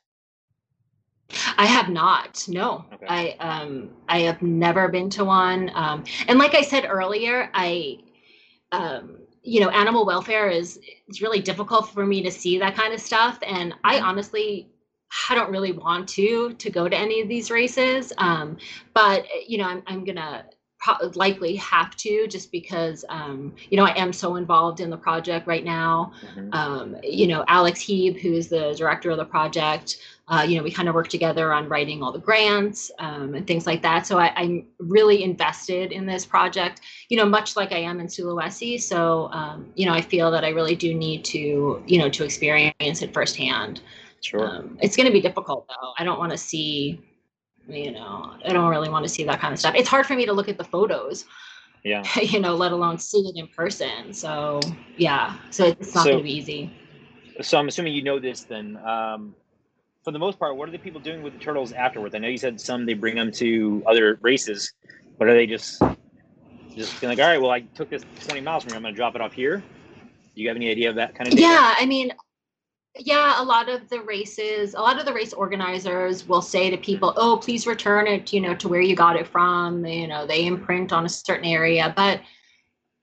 I have not. No, Okay. I um I have never been to one. Um, and like I said earlier, I um you know animal welfare is it's really difficult for me to see that kind of stuff, and I Mhm. honestly I don't really want to to go to any of these races. Um, but you know I'm I'm gonna pro- likely have to just because um you know I am so involved in the project right now Mhm. um, you know, Alex Heeb, who is the director of the project, uh, you know, we kind of work together on writing all the grants um, and things like that. So I, I'm really invested in this project, you know, much like I am in Sulawesi. So, um, you know, I feel that I really do need to, you know, to experience it firsthand. Sure. Um, it's going to be difficult though. I don't want to see, you know, I don't really want to see that kind of stuff. It's hard for me to look at the photos, yeah. you know, let alone see it in person. So yeah, so it's not So- going to be easy. So I'm assuming you know this then. Um, for the most part, what are the people doing with the turtles afterwards? I know you said some they bring them to other races, but are they just just being like, all right, well, I took this 20 miles from here, I'm going to drop it off here? Do you have any idea of that kind of? data? Yeah, I mean, yeah, a lot of the races, a lot of the race organizers will say to people, "Oh, please return it, you know, to where you got it from." You know, they imprint on a certain area, but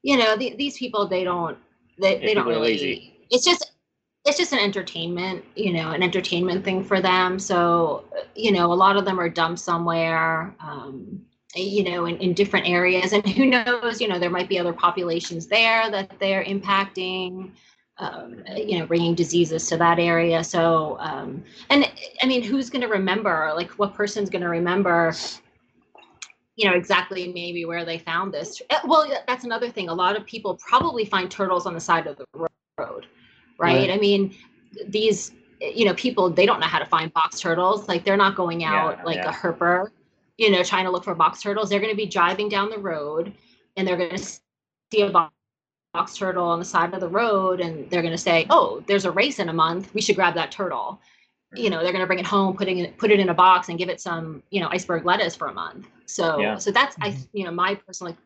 you know, the, these people they don't they, they don't really. lazy. It's just it's just an entertainment, you know, an entertainment thing for them. So, you know, a lot of them are dumped somewhere. Um, you know, in, in different areas, and who knows? You know, there might be other populations there that they're impacting um, you know, bringing diseases to that area. So, um, and I mean, who's going to remember? Like, what person's going to remember? You know exactly maybe where they found this. Uh, Well, that's another thing. A lot of people probably find turtles on the side of the road, right? Right. I mean, these you know people they don't know how to find box turtles. Like they're not going out Yeah, like yeah. a herper, you know, trying to look for box turtles. They're going to be driving down the road and they're going to see a box box turtle on the side of the road and they're going to say oh there's a race in a month we should grab that turtle you know they're going to bring it home putting it put it in a box and give it some you know iceberg lettuce for a month so Yeah. so that's i Mhm. you know my personal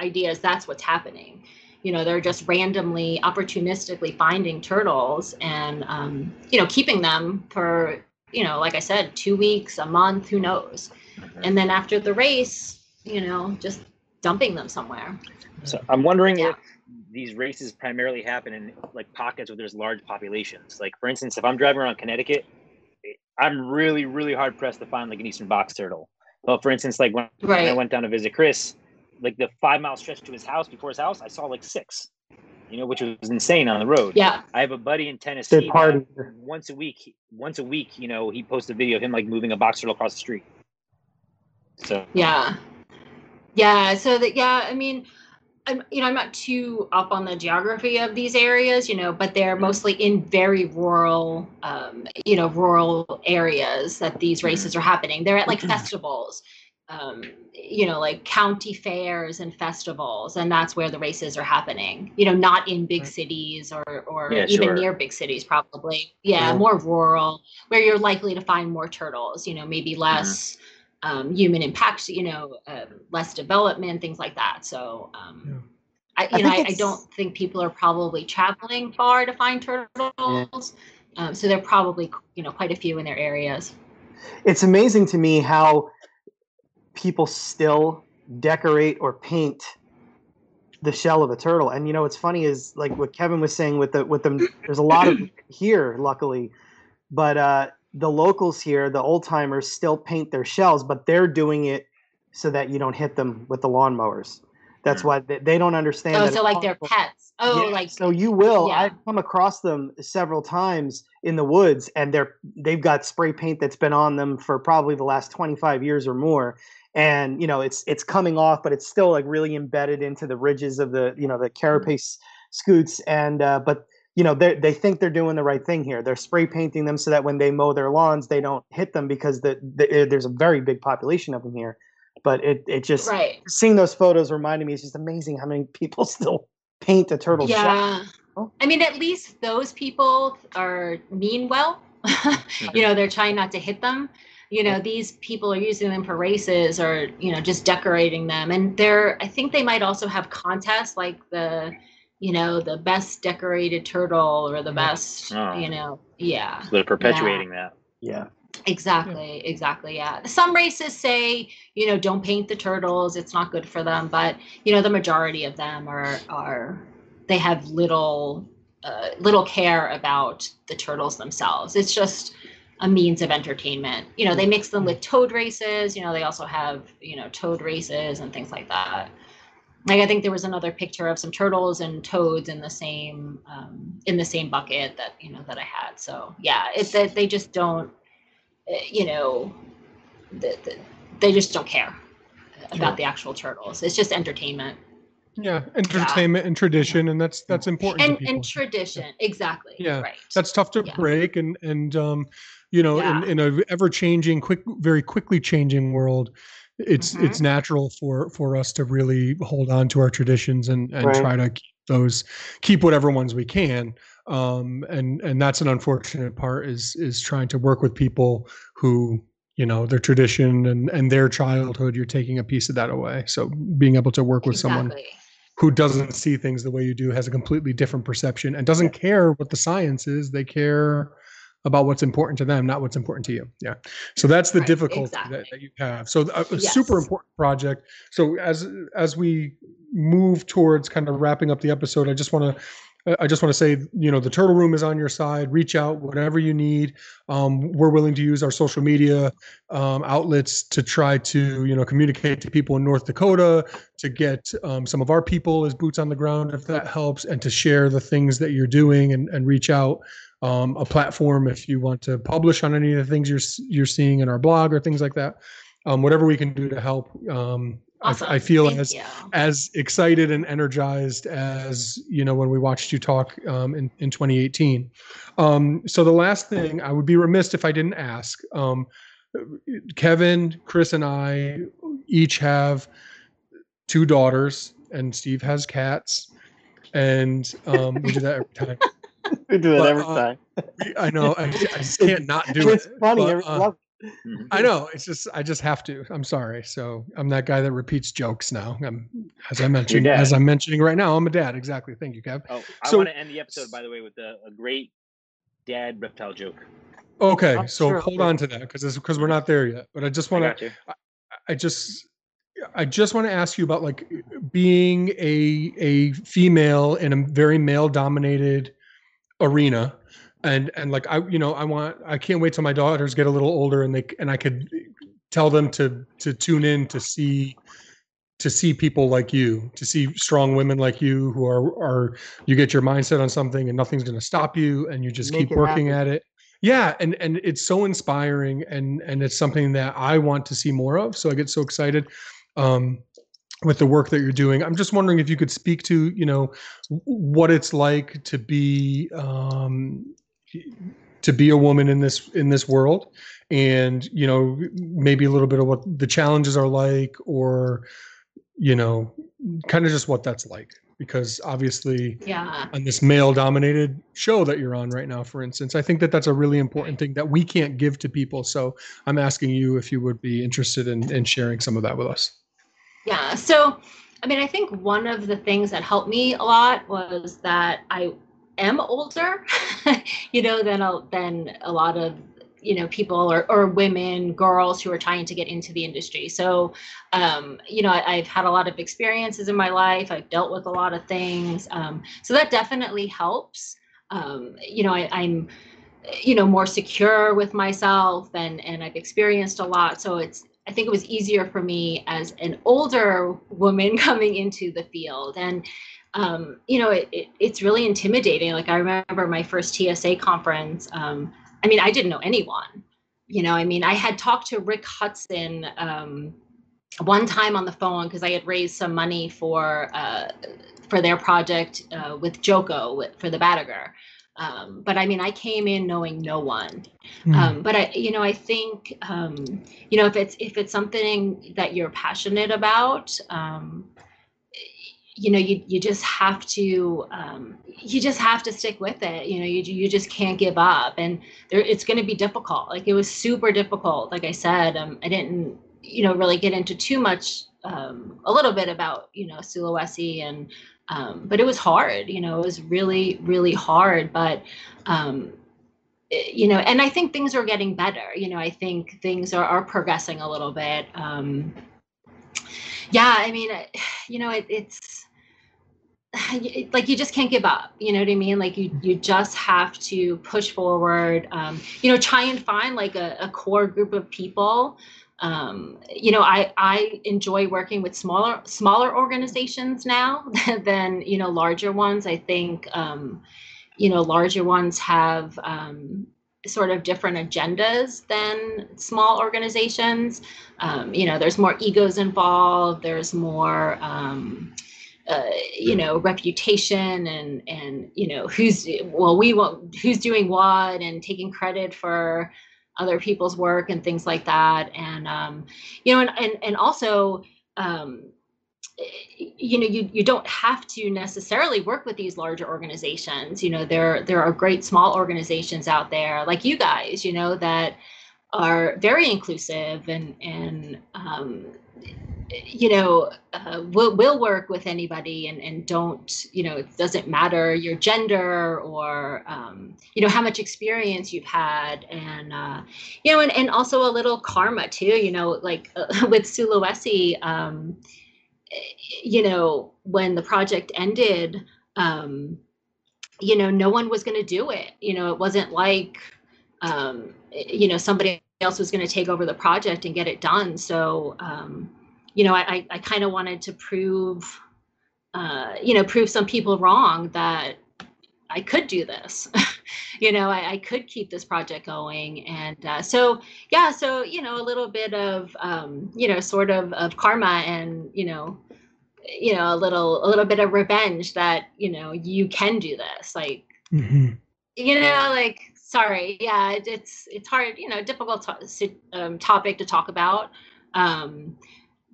idea is that's what's happening you know they're just randomly opportunistically finding turtles and um, you know keeping them for you know like i said two weeks a month who knows Mhm. and then after the race you know just dumping them somewhere So I'm wondering Yeah. if these races primarily happen in like pockets where there's large populations. Like for instance, if I'm driving around Connecticut, I'm really, really hard pressed to find like an eastern box turtle. But for instance, like when when I went down to visit Chris, like the five mile stretch to his house before his house, I saw like six. You know, which was insane on the road. yeah I have a buddy in Tennessee. Party. Once a week, once a week, you know, he posts a video of him like moving a box turtle across the street. So Yeah. Yeah. So that yeah, I mean, I'm you know, I'm not too up on the geography of these areas, you know, but they're mm-hmm. mostly in very rural um, you know, rural areas that these mm-hmm. races are happening. They're at like mm-hmm. festivals. Um, you know, like county fairs and festivals, and that's where the races are happening. You know, not in big cities or or Yeah, even sure. near big cities, probably. Yeah, Yeah. more rural, where you're likely to find more turtles. You know, maybe less um, human impacts, you know, uh, less development, things like that. So, um, I, I you know, I, I don't think people are probably traveling far to find turtles. Um, so there are probably, you know, quite a few in their areas. it's amazing to me how people still decorate or paint the shell of a turtle and you know what's funny is like what kevin was saying with the with them there's a lot of here luckily but uh the locals here the old timers still paint their shells but they're doing it so that you don't hit them with the lawnmowers that's Mm. why they, they don't understand Oh, that so like they're pets. Oh, Yeah, like so you will. yeah. I've come across them several times in the woods, and they're they've got spray paint that's been on them for probably the last twenty five years or more. And you know, it's it's coming off, but it's still like really embedded into the ridges of the you know the carapace scutes. And uh, but you know they they think they're doing the right thing here. They're spray painting them so that when they mow their lawns, they don't hit them because the, the eh, there's a very big population of them here. But it it just right. seeing those photos reminded me it's just amazing how many people still paint a turtle. Yeah. Oh. I mean, at least those people are mean well. you know, they're trying not to hit them. You know, these people are using them for races or, you know, just decorating them. And they're, I think they might also have contests like the, you know, the best decorated turtle or the mm-hmm. best, Oh. you know, yeah. so they're perpetuating that. Yeah. Exactly, hmm. exactly. Yeah. Some races say, you know, don't paint the turtles, it's not good for them, but you know, the majority of them are are they have little uh, little care about the turtles themselves. It's just a means of entertainment. You know, they mix them with mm-hmm. toad races, you know, they also have, you know, toad races and things like that. Like I think there was another picture of some turtles and toads in the same um, in the same bucket that you know that I had. So yeah, it's that they just don't uh, you know, the, the, they just don't care about the actual turtles. It's just entertainment Yeah, entertainment and tradition, and that's that's important. and and tradition. Exactly. Yeah, Right. that's tough to Yeah. break and and um you know Yeah. in, in a ever changing quick very quickly changing world it's Mhm. it's natural for for us to really hold on to our traditions and and Right. try to keep those keep whatever ones we can. Um and and that's an unfortunate part is is trying to work with people who you know their tradition and and their childhood you're taking a piece of that away. So being able to work with someone who doesn't see things the way you do has a completely different perception and doesn't care what the science is. They care about what's important to them not what's important to you yeah so that's the Right, difficulty that, exactly. that you have so a, a super important project so as as we move towards kind of wrapping up the episode i just want to I just want to say, you know, the Turtle Room is on your side. Reach out, whatever you need. Um, we're willing to use our social media um, outlets to try to, you know, communicate to people in North Dakota, to get um, some of our people as boots on the ground, if that helps, and to share the things that you're doing and, and reach out. Um, a platform if you want to publish on any of the things you're you're seeing in our blog or things like that. Um, whatever we can do to help. Um, Awesome. I, I feel Thank as you. as excited and energized as you know when we watched you talk um, in in 2018. Um, so the last thing I would be remiss if I didn't ask. Um, Kevin, Chris, and I each have two daughters, and Steve has cats, and um, we do that every time. We do it But, every uh, time. We- I know I, I just can't not do it's it. funny. but, I uh, love. I know. It's just I just have to. I'm sorry. So I'm that guy that repeats jokes now. I'm as I mentioned as I'm mentioning right now. I'm a dad. Exactly. Thank you, Kev. Oh, I So- want to end the episode by the way with a, a great dad reptile joke. Okay. Oh, so sure, hold on to that because because we're not there yet. But I just want to. you. I just. I just want to ask you about like being a a female in a very male dominated arena. And and like I you know I want I can't wait till my daughters get a little older and they and I could tell them to to tune in to see to see people like you to see strong women like you who are are you get your mindset on something and nothing's going to stop you and you just Make keep working happen. at it. Yeah and and it's so inspiring and and it's something that i want to see more of so i get so excited. Um with the work that you're doing. I'm just wondering if you could speak to you know what it's like to be um to be a woman in this in this world and you know maybe a little bit of what the challenges are like or you know kind of just what that's like. Because obviously yeah. on this male dominated show that you're on right now for instance i think that that's a really important thing that we can't give to people. So i'm asking you if you would be interested in, in sharing some of that with us yeah so i mean i think one of the things that helped me a lot was that i am older you know than a, than a lot of you know people or, or women girls who are trying to get into the industry. So um, you know I, have had a lot of experiences in my life. I've dealt with a lot of things um, so that definitely helps. Um, you know I, i'm you know more secure with myself and and i've experienced a lot. So it's i think it was easier for me as an older woman coming into the field and um, you know it, it, it's really intimidating like i remember my first tsa conference um, I mean, I didn't know anyone. You know, I mean, I had talked to Rick Hudson um, one time on the phone because I had raised some money for uh, for their project uh, with Joko for the Batagur. Um, but I mean, I came in knowing no one. Mm. Um, but I, you know, I think, um, you know, if it's if it's something that you're passionate about, um, you know you you just have to um, you just have to stick with it you know you you just can't give up and there it's going to be difficult like it was super difficult like i said um, i didn't you know really get into too much um, a little bit about you know Sulawesi and um, but it was hard you know it was really really hard but um, eh, you know and i think things are getting better. You know i think things are, are progressing a little bit. Um, yeah i mean you know it, it's like you just can't give up you know what i mean? Like you you just have to push forward. Um, you know try and find like a, a core group of people um, you know i i enjoy working with smaller smaller organizations now than you know larger ones. I think um, you know larger ones have um, sort of different agendas than small organizations. Um, you know there's more egos involved there's more um, uh, you know reputation and and you know who's well we want who's doing what and taking credit for other people's work and things like that. And um, you know and and, and also um, you know you, you don't have to necessarily work with these larger organizations. You know there there are great small organizations out there like you guys you know that are very inclusive and and um, you know uh, will will work with anybody and and don't you know it doesn't matter your gender or um, you know how much experience you've had and uh, you know and, and also a little karma too you know like uh, with Sulawesi um, you know when the project ended um, you know no one was going to do it. You know it wasn't like um, you know somebody else was going to take over the project and get it done so um, you know, I, I kind of wanted to prove, uh, you know, prove some people wrong that I could do this. you know, I, I, could keep this project going. And uh, so, yeah, so, you know, a little bit of, um, you know, sort of, of karma and, you know, you know, a little, a little bit of revenge that, you know, you can do this. Like, mm-hmm. you know, like, sorry. Yeah, it, it's, it's hard, you know, difficult to, um, topic to talk about. Um,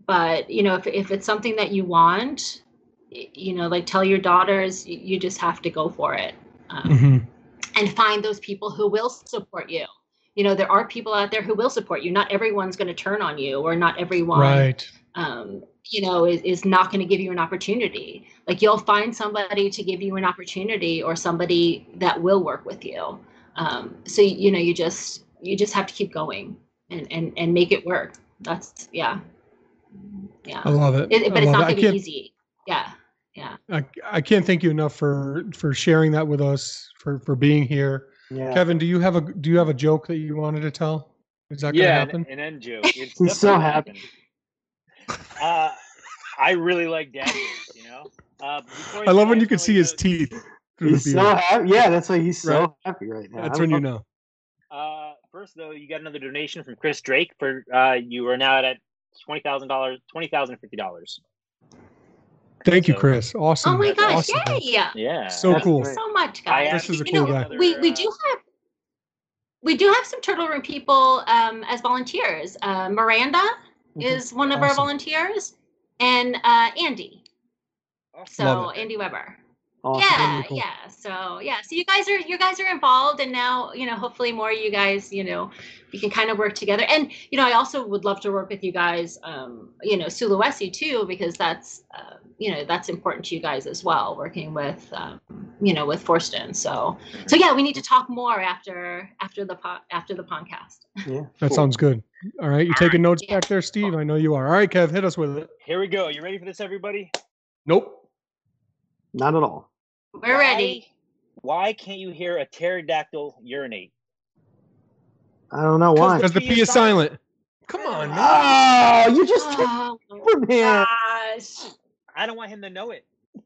but you know if, if it's something that you want you know like tell your daughters you just have to go for it um, mm-hmm. and find those people who will support you you know there are people out there who will support you not everyone's going to turn on you or not everyone right um, you know is, is not going to give you an opportunity like you'll find somebody to give you an opportunity or somebody that will work with you um, so you know you just you just have to keep going and and, and make it work. That's yeah. Yeah. I love it, it but it's not going to be easy. Yeah. Yeah. I, I can't thank you enough for for sharing that with us for for being here. Yeah. kevin do you have a do you have a joke that you wanted to tell? Is that yeah, gonna happen? an, an end joke. It's he's so happy. uh i really like daddy you know? Uh, i love when you can see his teeth he's so happy yeah that's why he's so right. happy right now that's when you know Uh, First, though, you got another donation from Chris Drake for uh, you are now at twenty thousand dollars, twenty thousand fifty dollars. Thank you, Chris. Awesome. Oh my gosh! Awesome. Yay! Yeah, So That's cool. great. So much, I guys. This is a You cool know, guy. we we uh, do have we do have some turtle room people um, as volunteers. Uh, Miranda Mhm. is one of our volunteers, and uh, Andy. So Andy Weber. Awesome. Yeah, cool. yeah. So yeah, so you guys are you guys are involved, and now you know hopefully more of you guys you know we can kind of work together. And you know I also would love to work with you guys, um, you know Sulawesi too, because that's uh, you know that's important to you guys as well, working with um, you know with Forsten. So so yeah, we need to talk more after after the po- after the podcast. Yeah. That cool. sounds good. All right. You taking notes Yeah. back there, Steve? I know you are. All right, Kev, hit us with it. Here we go. You ready for this, everybody? Nope. Not at all. We're ready. Why can't you hear a pterodactyl urinate? I don't know why. Because the P P is is silent. Come on, man. Oh, you just took Oh over, man. gosh. I don't want him to know it.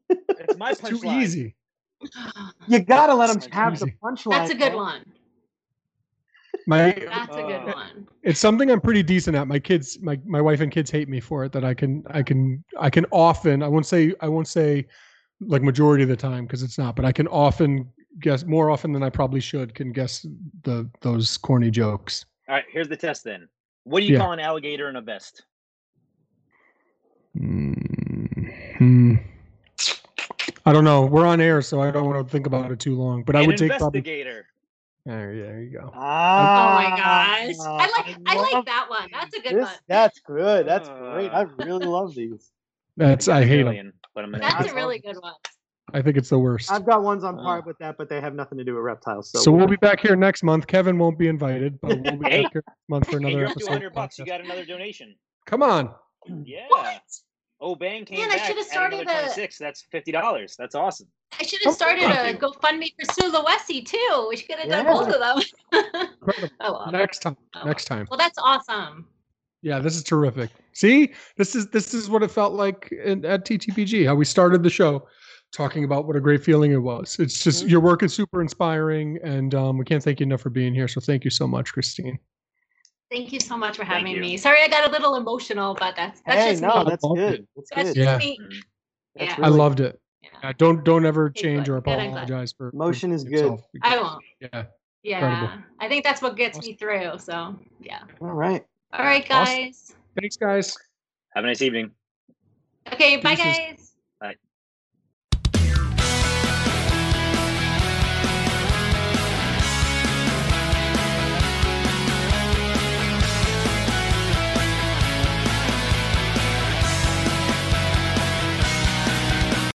It's my It's too punchline. easy. You gotta let him That's have the punchline. That's a good one. My That's a good Uh, one. it's something I'm pretty decent at. My kids, my my wife and kids hate me for it. That I can I can I can often I won't say I won't say like majority of the time because it's not, but I can often guess more often than I probably should can guess the those corny jokes. All right, here's the test then. What do you Yeah. call an alligator in a vest? Hmm. I don't know. We're on air, so I don't want to think about it too long. But I An would take probably. investigator. There, there you go. Oh Ah, my gosh. I like I like that one. That's a good this. one. That's good. That's great. I Uh, really love these. That's I hate them. Million, but I'm gonna That's I a really good one. I think it's the worst. I've got ones on Oh. par with that, but they have nothing to do with reptiles. So, So we'll be back here next month. Kevin won't be invited, but we'll be Hey. back here next month for Hey, another you're up episode. 100 bucks. You got another donation. Come on. Yeah. What? Oh, Bang came Man, I should've started a- 26. That's fifty dollars. That's awesome. I should have oh, started thank a GoFundMe for Sue Sulawesi too. We could have done Yeah. both of them. Oh well. Next time. Oh, Next time. Well, that's awesome. Yeah, this is terrific. See, this is this is what it felt like in, at TTPG. How we started the show, talking about what a great feeling it was. It's just Mhm. your work is super inspiring, and um, we can't thank you enough for being here. So thank you so much, Christine. Thank you so much for having me. Sorry, I got a little emotional, but that's that's hey, just no, me. that's good. That's That's good. just Yeah. me. Mhm. That's Yeah. I loved it. Yeah. Yeah, don't don't ever Okay, change good. or Good, I'm glad. apologize for for Motion is good. I because- won't. Yeah. Yeah. I think that's what gets me through. So yeah. All right. All right, Awesome. guys. Thanks, guys. Have a nice evening. Okay, bye Deuces. guys.